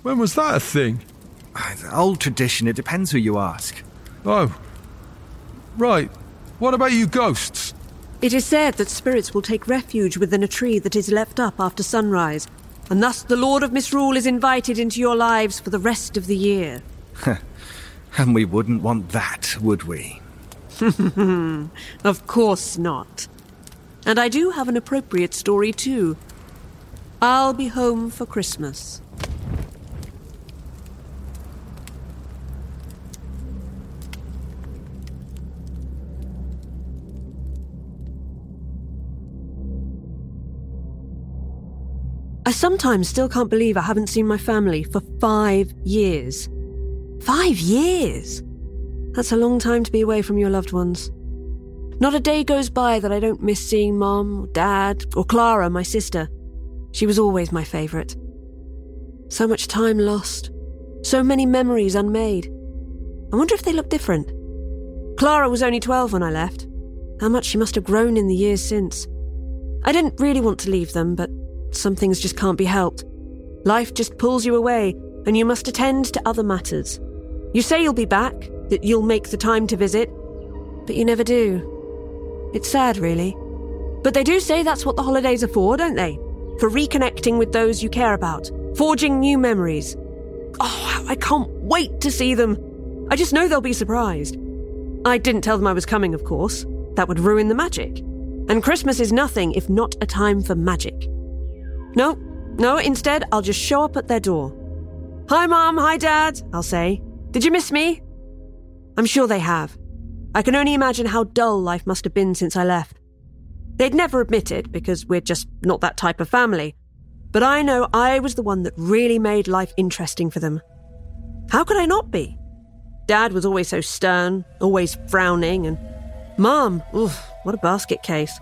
When was that a thing? Ah, old tradition, it depends who you ask. Oh. Right. What about you ghosts? It is said that spirits will take refuge within a tree that is left up after sunrise, and thus the Lord of Misrule is invited into your lives for the rest of the year. and we wouldn't want that, would we? of course not. And I do have an appropriate story, too. I'll be home for Christmas. I sometimes still can't believe I haven't seen my family for five years. Five years? That's a long time to be away from your loved ones. Not a day goes by that I don't miss seeing Mom, or Dad, or Clara, my sister. She was always my favourite. So much time lost. So many memories unmade. I wonder if they look different. Clara was only 12 when I left. How much she must have grown in the years since. I didn't really want to leave them, but some things just can't be helped. Life just pulls you away, and you must attend to other matters. You say you'll be back, that you'll make the time to visit, but you never do. It's sad, really. But they do say that's what the holidays are for, don't they? For reconnecting with those you care about, forging new memories. Oh, I can't wait to see them. I just know they'll be surprised. I didn't tell them I was coming, of course. That would ruin the magic. And Christmas is nothing if not a time for magic. No, no, instead, I'll just show up at their door. Hi, Mom, hi, Dad, I'll say. Did you miss me? I'm sure they have. I can only imagine how dull life must have been since I left. They'd never admit it because we're just not that type of family. But I know I was the one that really made life interesting for them. How could I not be? Dad was always so stern, always frowning, and Mom, oof, what a basket case.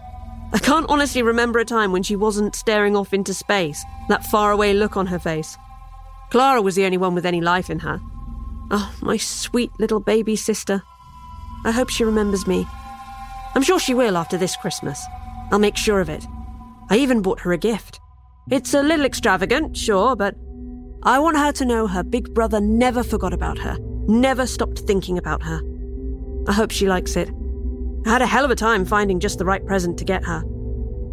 I can't honestly remember a time when she wasn't staring off into space, that faraway look on her face. Clara was the only one with any life in her. Oh, my sweet little baby sister. I hope she remembers me. I'm sure she will after this Christmas. I'll make sure of it. I even bought her a gift. It's a little extravagant, sure, but I want her to know her big brother never forgot about her, never stopped thinking about her. I hope she likes it. I had a hell of a time finding just the right present to get her.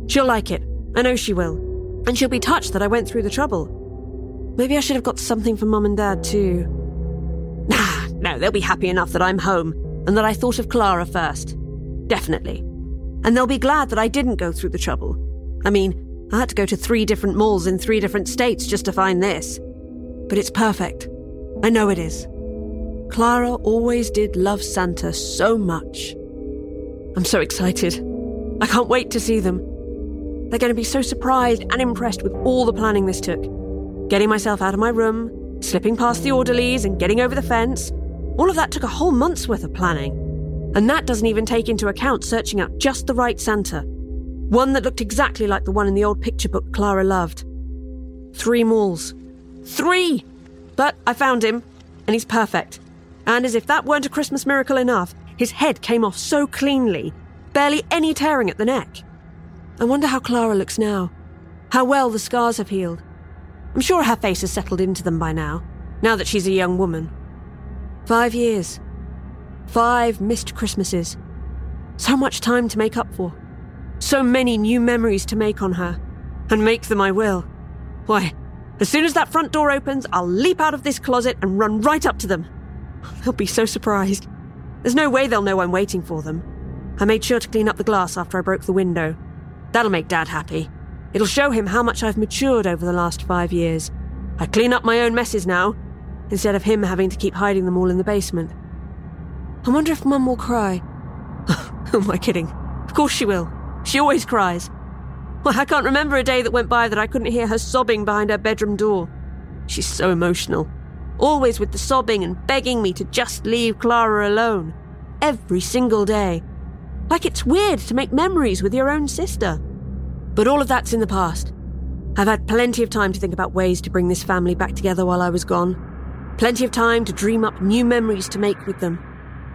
She'll like it. I know she will. And she'll be touched that I went through the trouble. Maybe I should have got something for Mum and Dad, too. No, they'll be happy enough that I'm home and that I thought of Clara first. Definitely. And they'll be glad that I didn't go through the trouble. I mean, I had to go to three different malls in three different states just to find this. But it's perfect. I know it is. Clara always did love Santa so much. I'm so excited. I can't wait to see them. They're going to be so surprised and impressed with all the planning this took. Getting myself out of my room, slipping past the orderlies, and getting over the fence. All of that took a whole month's worth of planning. And that doesn't even take into account searching out just the right Santa. One that looked exactly like the one in the old picture book Clara loved. Three malls. Three! But I found him, and he's perfect. And as if that weren't a Christmas miracle enough, his head came off so cleanly, barely any tearing at the neck. I wonder how Clara looks now. How well the scars have healed. I'm sure her face has settled into them by now, now that she's a young woman. Five years. Five missed Christmases. So much time to make up for. So many new memories to make on her. And make them I will. Why, as soon as that front door opens, I'll leap out of this closet and run right up to them. They'll be so surprised. There's no way they'll know I'm waiting for them. I made sure to clean up the glass after I broke the window. That'll make Dad happy. It'll show him how much I've matured over the last five years. I clean up my own messes now, instead of him having to keep hiding them all in the basement. I wonder if Mum will cry. Who am I kidding? Of course she will. She always cries. Well, I can't remember a day that went by that I couldn't hear her sobbing behind her bedroom door. She's so emotional, always with the sobbing and begging me to just leave Clara alone. Every single day. Like it's weird to make memories with your own sister. But all of that's in the past. I've had plenty of time to think about ways to bring this family back together while I was gone. Plenty of time to dream up new memories to make with them.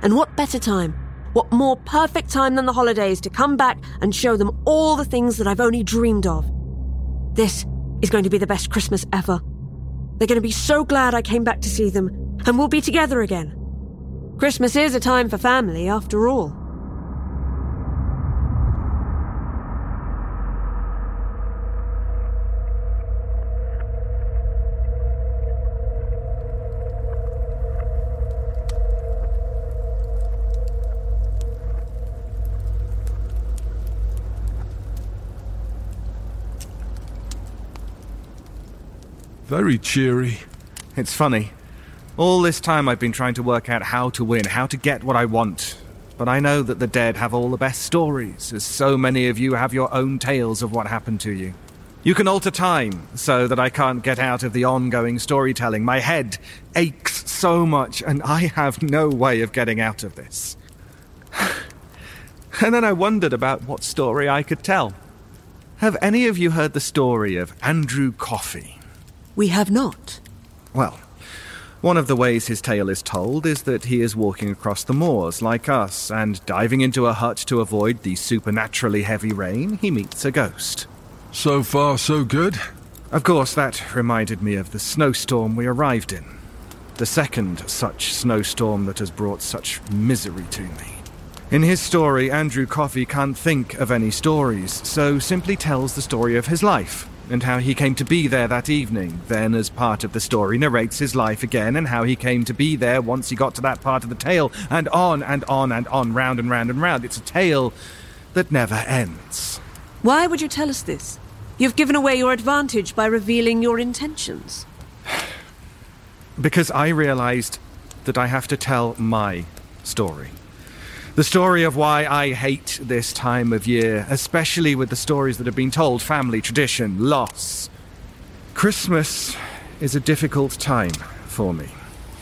And what better time? What more perfect time than the holidays to come back and show them all the things that I've only dreamed of? This is going to be the best Christmas ever. They're going to be so glad I came back to see them, and we'll be together again. Christmas is a time for family, after all. Very cheery. It's funny. All this time I've been trying to work out how to win, how to get what I want. But I know that the dead have all the best stories, as so many of you have your own tales of what happened to you. You can alter time so that I can't get out of the ongoing storytelling. My head aches so much, and I have no way of getting out of this. and then I wondered about what story I could tell. Have any of you heard the story of Andrew Coffey? We have not. Well, one of the ways his tale is told is that he is walking across the moors like us, and diving into a hut to avoid the supernaturally heavy rain, he meets a ghost. So far, so good. Of course, that reminded me of the snowstorm we arrived in. The second such snowstorm that has brought such misery to me. In his story, Andrew Coffey can't think of any stories, so simply tells the story of his life, and how he came to be there that evening. Then, as part of the story, narrates his life again and how he came to be there once he got to that part of the tale, and on and on and on, round and round and round. It's a tale that never ends. Why would you tell us this? You've given away your advantage by revealing your intentions. Because I realized that I have to tell my story. The story of why I hate this time of year, especially with the stories that have been told family, tradition, loss. Christmas is a difficult time for me.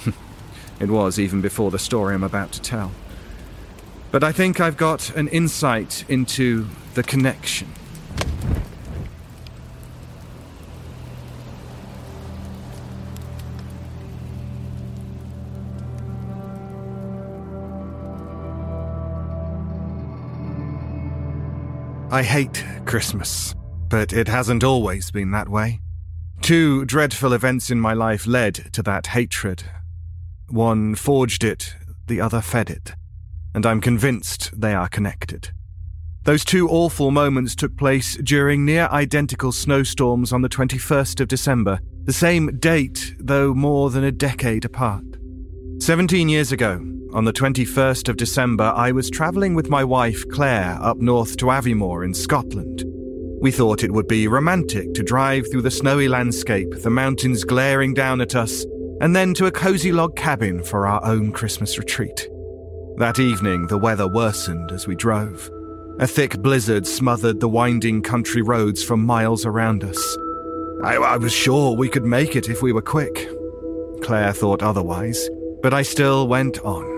it was even before the story I'm about to tell. But I think I've got an insight into the connection. I hate Christmas, but it hasn't always been that way. Two dreadful events in my life led to that hatred. One forged it, the other fed it, and I'm convinced they are connected. Those two awful moments took place during near identical snowstorms on the 21st of December, the same date, though more than a decade apart. Seventeen years ago, on the 21st of December, I was travelling with my wife Claire up north to Aviemore in Scotland. We thought it would be romantic to drive through the snowy landscape, the mountains glaring down at us, and then to a cosy log cabin for our own Christmas retreat. That evening, the weather worsened as we drove. A thick blizzard smothered the winding country roads for miles around us. I, I was sure we could make it if we were quick. Claire thought otherwise but I still went on.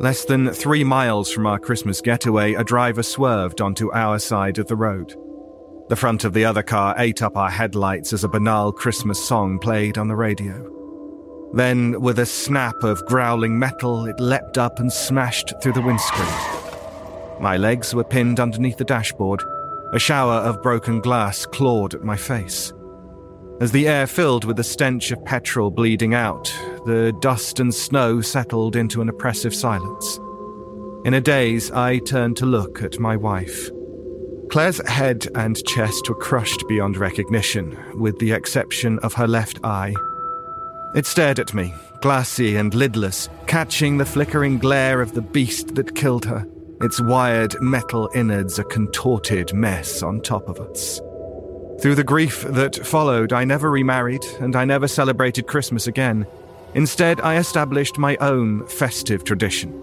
Less than three miles from our Christmas getaway, a driver swerved onto our side of the road. The front of the other car ate up our headlights as a banal Christmas song played on the radio. Then, with a snap of growling metal, it leapt up and smashed through the windscreen. My legs were pinned underneath the dashboard. A shower of broken glass clawed at my face. As the air filled with the stench of petrol bleeding out, the dust and snow settled into an oppressive silence. In a daze, I turned to look at my wife. Claire's head and chest were crushed beyond recognition, with the exception of her left eye. It stared at me, glassy and lidless, catching the flickering glare of the beast that killed her, its wired metal innards a contorted mess on top of us. Through the grief that followed, I never remarried and I never celebrated Christmas again. Instead, I established my own festive tradition.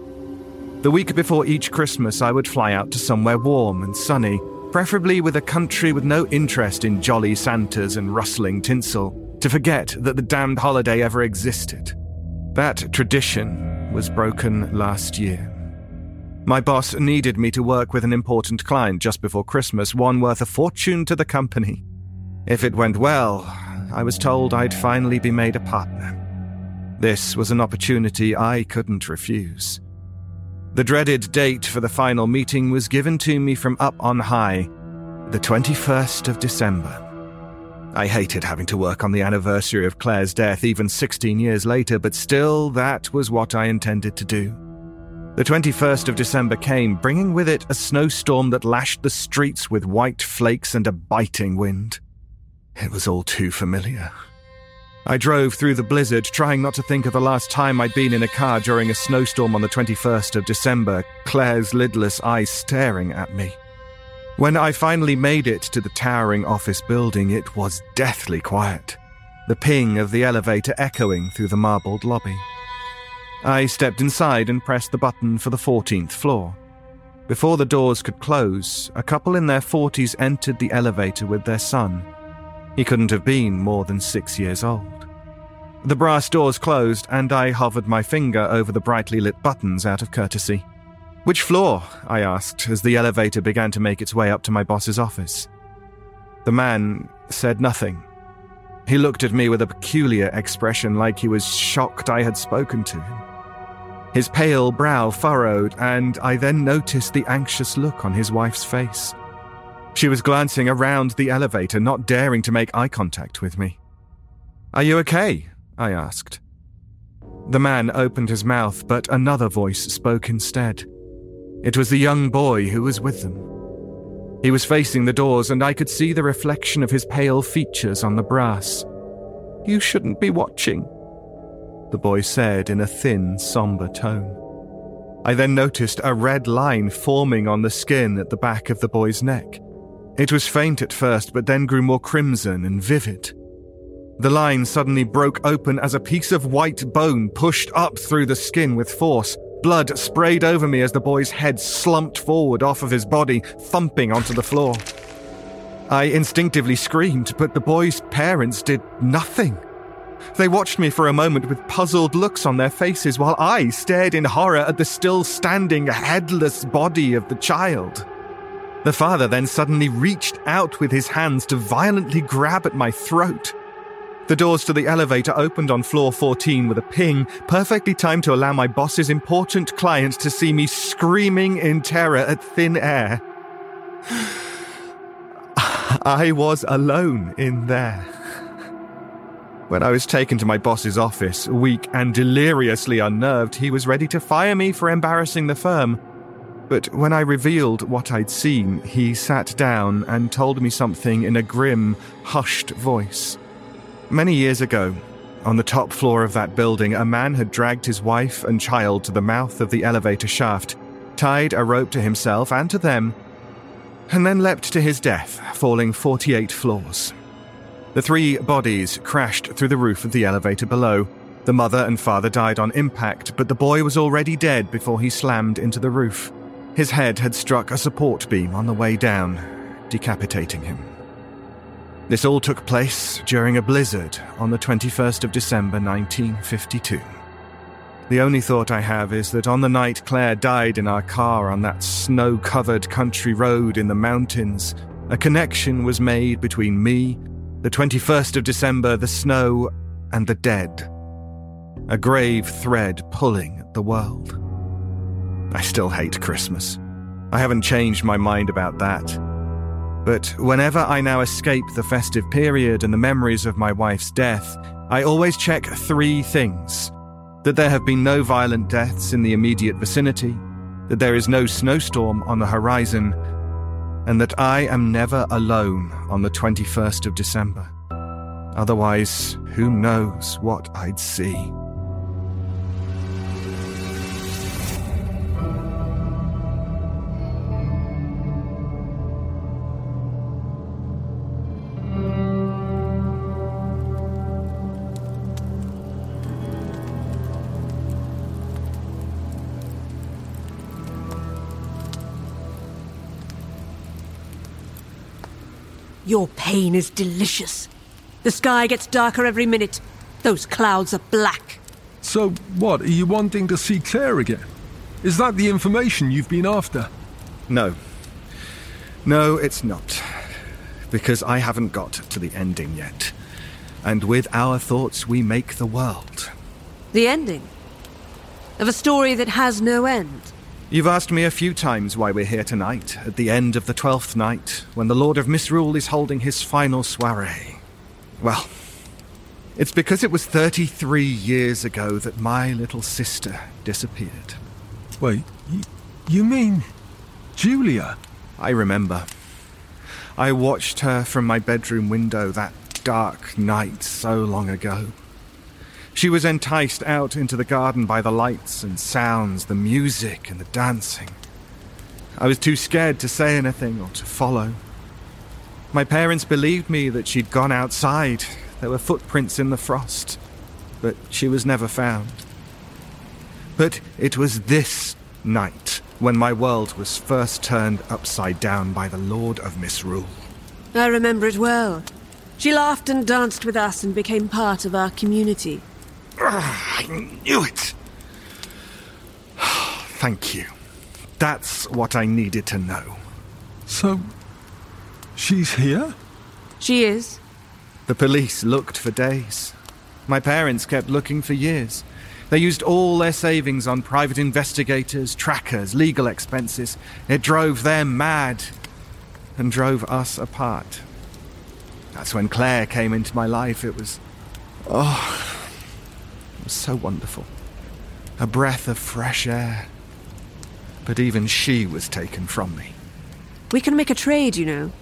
The week before each Christmas, I would fly out to somewhere warm and sunny, preferably with a country with no interest in jolly Santas and rustling tinsel. to forget that the damned holiday ever existed. That tradition was broken last year. My boss needed me to work with an important client just before Christmas, one worth a fortune to the company. If it went well, I was told I'd finally be made a partner. This was an opportunity I couldn't refuse. The dreaded date for the final meeting was given to me from up on high, the 21st of December. I hated having to work on the anniversary of Claire's death even 16 years later, but still, that was what I intended to do. The 21st of December came, bringing with it a snowstorm that lashed the streets with white flakes and a biting wind. It was all too familiar. I drove through the blizzard, trying not to think of the last time I'd been in a car during a snowstorm on the 21st of December, Claire's lidless eyes staring at me. When I finally made it to the towering office building, it was deathly quiet, the ping of the elevator echoing through the marbled lobby. I stepped inside and pressed the button for the 14th floor. Before the doors could close, a couple in their 40s entered the elevator with their son. He couldn't have been more than six years old. The brass doors closed, and I hovered my finger over the brightly lit buttons out of courtesy. Which floor? I asked as the elevator began to make its way up to my boss's office. The man said nothing. He looked at me with a peculiar expression like he was shocked I had spoken to him. His pale brow furrowed, and I then noticed the anxious look on his wife's face. She was glancing around the elevator, not daring to make eye contact with me. Are you okay? I asked. The man opened his mouth, but another voice spoke instead. It was the young boy who was with them. He was facing the doors, and I could see the reflection of his pale features on the brass. You shouldn't be watching, the boy said in a thin, somber tone. I then noticed a red line forming on the skin at the back of the boy's neck. It was faint at first, but then grew more crimson and vivid. The line suddenly broke open as a piece of white bone pushed up through the skin with force. Blood sprayed over me as the boy's head slumped forward off of his body, thumping onto the floor. I instinctively screamed, but the boy's parents did nothing. They watched me for a moment with puzzled looks on their faces while I stared in horror at the still standing, headless body of the child. The father then suddenly reached out with his hands to violently grab at my throat. The doors to the elevator opened on floor 14 with a ping, perfectly timed to allow my boss's important client to see me screaming in terror at thin air. I was alone in there. When I was taken to my boss's office, weak and deliriously unnerved, he was ready to fire me for embarrassing the firm. But when I revealed what I'd seen, he sat down and told me something in a grim, hushed voice. Many years ago, on the top floor of that building, a man had dragged his wife and child to the mouth of the elevator shaft, tied a rope to himself and to them, and then leapt to his death, falling 48 floors. The three bodies crashed through the roof of the elevator below. The mother and father died on impact, but the boy was already dead before he slammed into the roof. His head had struck a support beam on the way down, decapitating him. This all took place during a blizzard on the 21st of December 1952. The only thought I have is that on the night Claire died in our car on that snow covered country road in the mountains, a connection was made between me the 21st of December, the snow, and the dead. A grave thread pulling at the world. I still hate Christmas. I haven't changed my mind about that. But whenever I now escape the festive period and the memories of my wife's death, I always check three things that there have been no violent deaths in the immediate vicinity, that there is no snowstorm on the horizon, and that I am never alone on the 21st of December. Otherwise, who knows what I'd see. Your pain is delicious. The sky gets darker every minute. Those clouds are black. So, what, are you wanting to see Claire again? Is that the information you've been after? No. No, it's not. Because I haven't got to the ending yet. And with our thoughts, we make the world. The ending? Of a story that has no end? You've asked me a few times why we're here tonight, at the end of the twelfth night, when the Lord of Misrule is holding his final soiree. Well, it's because it was 33 years ago that my little sister disappeared. Wait, you mean Julia? I remember. I watched her from my bedroom window that dark night so long ago. She was enticed out into the garden by the lights and sounds, the music and the dancing. I was too scared to say anything or to follow. My parents believed me that she'd gone outside. There were footprints in the frost. But she was never found. But it was this night when my world was first turned upside down by the Lord of Misrule. I remember it well. She laughed and danced with us and became part of our community. I knew it! Thank you. That's what I needed to know. So, she's here? She is. The police looked for days. My parents kept looking for years. They used all their savings on private investigators, trackers, legal expenses. It drove them mad and drove us apart. That's when Claire came into my life. It was. Oh. It was so wonderful. A breath of fresh air. But even she was taken from me. We can make a trade, you know.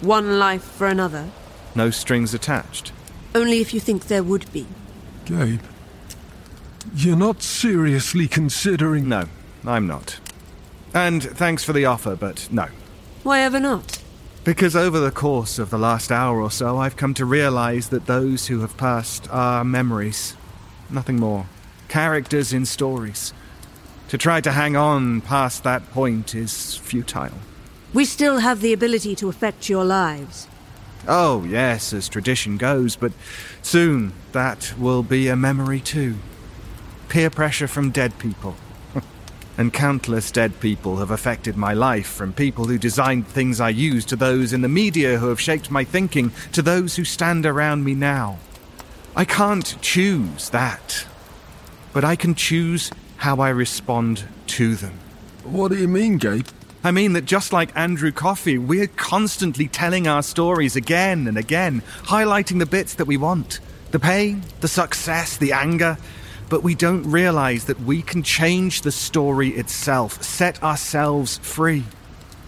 One life for another. No strings attached. Only if you think there would be. Gabe, you're not seriously considering. No, I'm not. And thanks for the offer, but no. Why ever not? Because over the course of the last hour or so, I've come to realize that those who have passed are memories. Nothing more. Characters in stories. To try to hang on past that point is futile. We still have the ability to affect your lives. Oh, yes, as tradition goes, but soon that will be a memory too. Peer pressure from dead people. and countless dead people have affected my life, from people who designed things I use to those in the media who have shaped my thinking to those who stand around me now. I can't choose that, but I can choose how I respond to them. What do you mean, Gabe? I mean that just like Andrew Coffey, we're constantly telling our stories again and again, highlighting the bits that we want the pain, the success, the anger. But we don't realize that we can change the story itself, set ourselves free.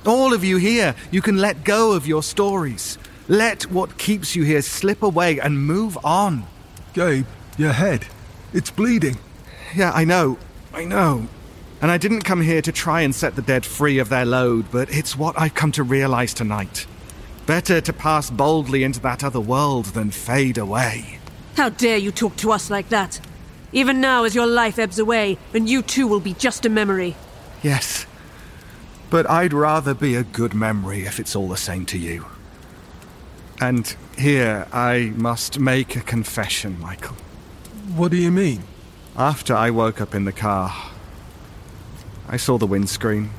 All of you here, you can let go of your stories. Let what keeps you here slip away and move on. Gabe, your head. It's bleeding. Yeah, I know. I know. And I didn't come here to try and set the dead free of their load, but it's what I've come to realize tonight. Better to pass boldly into that other world than fade away. How dare you talk to us like that? Even now, as your life ebbs away, and you too will be just a memory. Yes. But I'd rather be a good memory if it's all the same to you. And here I must make a confession, Michael. What do you mean? After I woke up in the car, I saw the windscreen.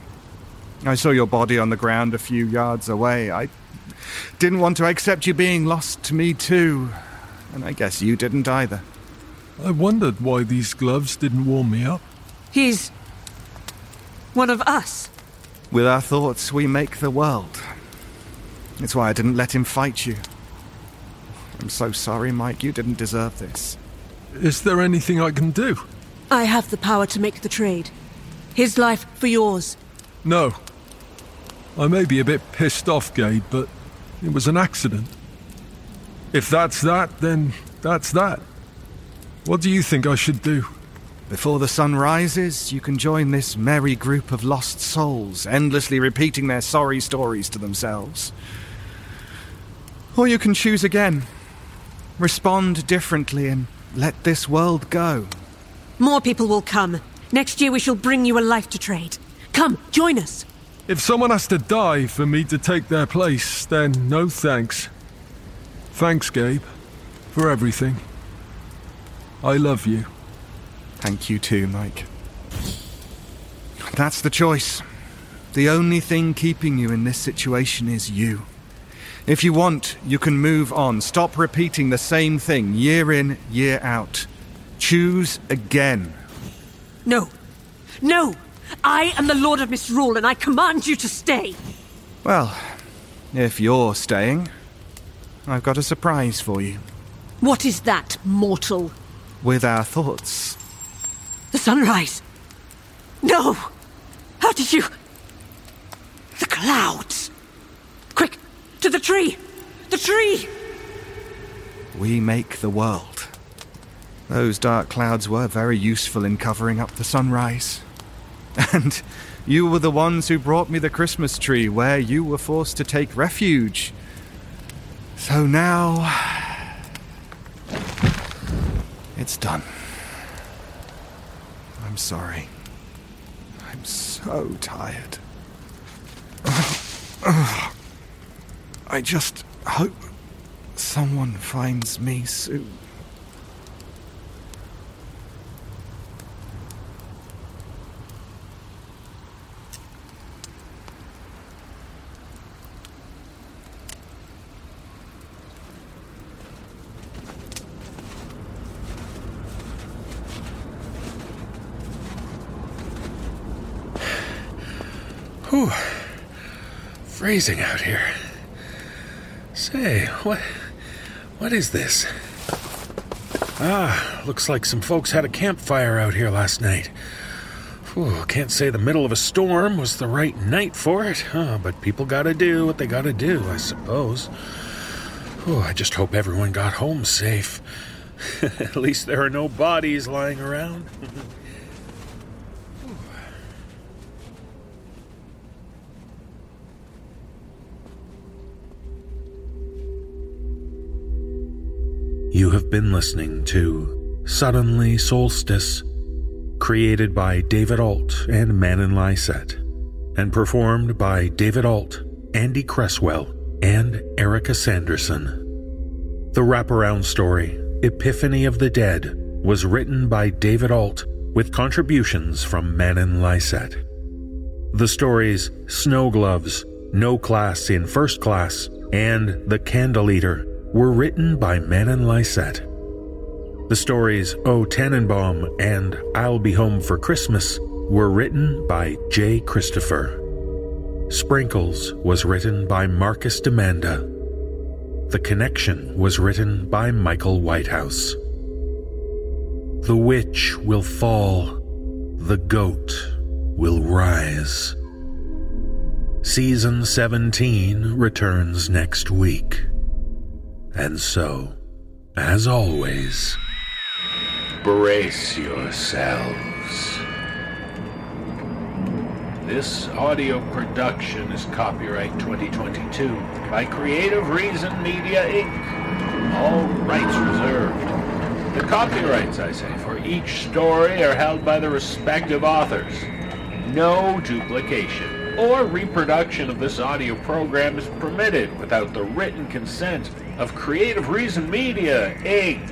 I saw your body on the ground a few yards away. I didn't want to accept you being lost to me, too. And I guess you didn't either. I wondered why these gloves didn't warm me up. He's. one of us. With our thoughts, we make the world. It's why I didn't let him fight you. I'm so sorry, Mike. You didn't deserve this. Is there anything I can do? I have the power to make the trade. His life for yours. No. I may be a bit pissed off, Gabe, but it was an accident. If that's that, then that's that. What do you think I should do? Before the sun rises, you can join this merry group of lost souls, endlessly repeating their sorry stories to themselves. Or you can choose again. Respond differently and let this world go. More people will come. Next year we shall bring you a life to trade. Come, join us. If someone has to die for me to take their place, then no thanks. Thanks, Gabe. for everything. I love you. Thank you too, Mike. That's the choice. The only thing keeping you in this situation is you. If you want, you can move on. Stop repeating the same thing year in, year out. Choose again. No. No! I am the Lord of Misrule, and I command you to stay. Well, if you're staying, I've got a surprise for you. What is that, mortal? With our thoughts. The sunrise. No! How did you. The clouds! Quick! To the tree! The tree! We make the world. Those dark clouds were very useful in covering up the sunrise. And you were the ones who brought me the Christmas tree where you were forced to take refuge. So now. It's done. I'm sorry. I'm so tired. I just hope someone finds me soon. Whew. Freezing out here. Say, what what is this? Ah, looks like some folks had a campfire out here last night. Whew, can't say the middle of a storm was the right night for it, huh, but people gotta do what they gotta do, I suppose. Whew, I just hope everyone got home safe. At least there are no bodies lying around. You have been listening to Suddenly Solstice, created by David Ault and Manen Lyset, and performed by David Ault, Andy Cresswell, and Erika Sanderson. The wraparound story, Epiphany of the Dead, was written by David Ault with contributions from Manen Lyset. The stories Snow Gloves, No Class in First Class, and The Candle Eater were written by Manen Lyset. The stories O Tannenbaum and I'll Be Home for Christmas were written by Jae Christopher. Sprinkles was written by Marcus Damanda. The Connection was written by Michael Whitehouse. The witch will fall, the goat will rise. Season 17 returns next week. And so, as always, brace yourselves. This audio production is copyright 2022 by Creative Reason Media Inc. All rights reserved. The copyrights, I say, for each story are held by the respective authors. No duplication or reproduction of this audio program is permitted without the written consent of Creative Reason Media, Inc.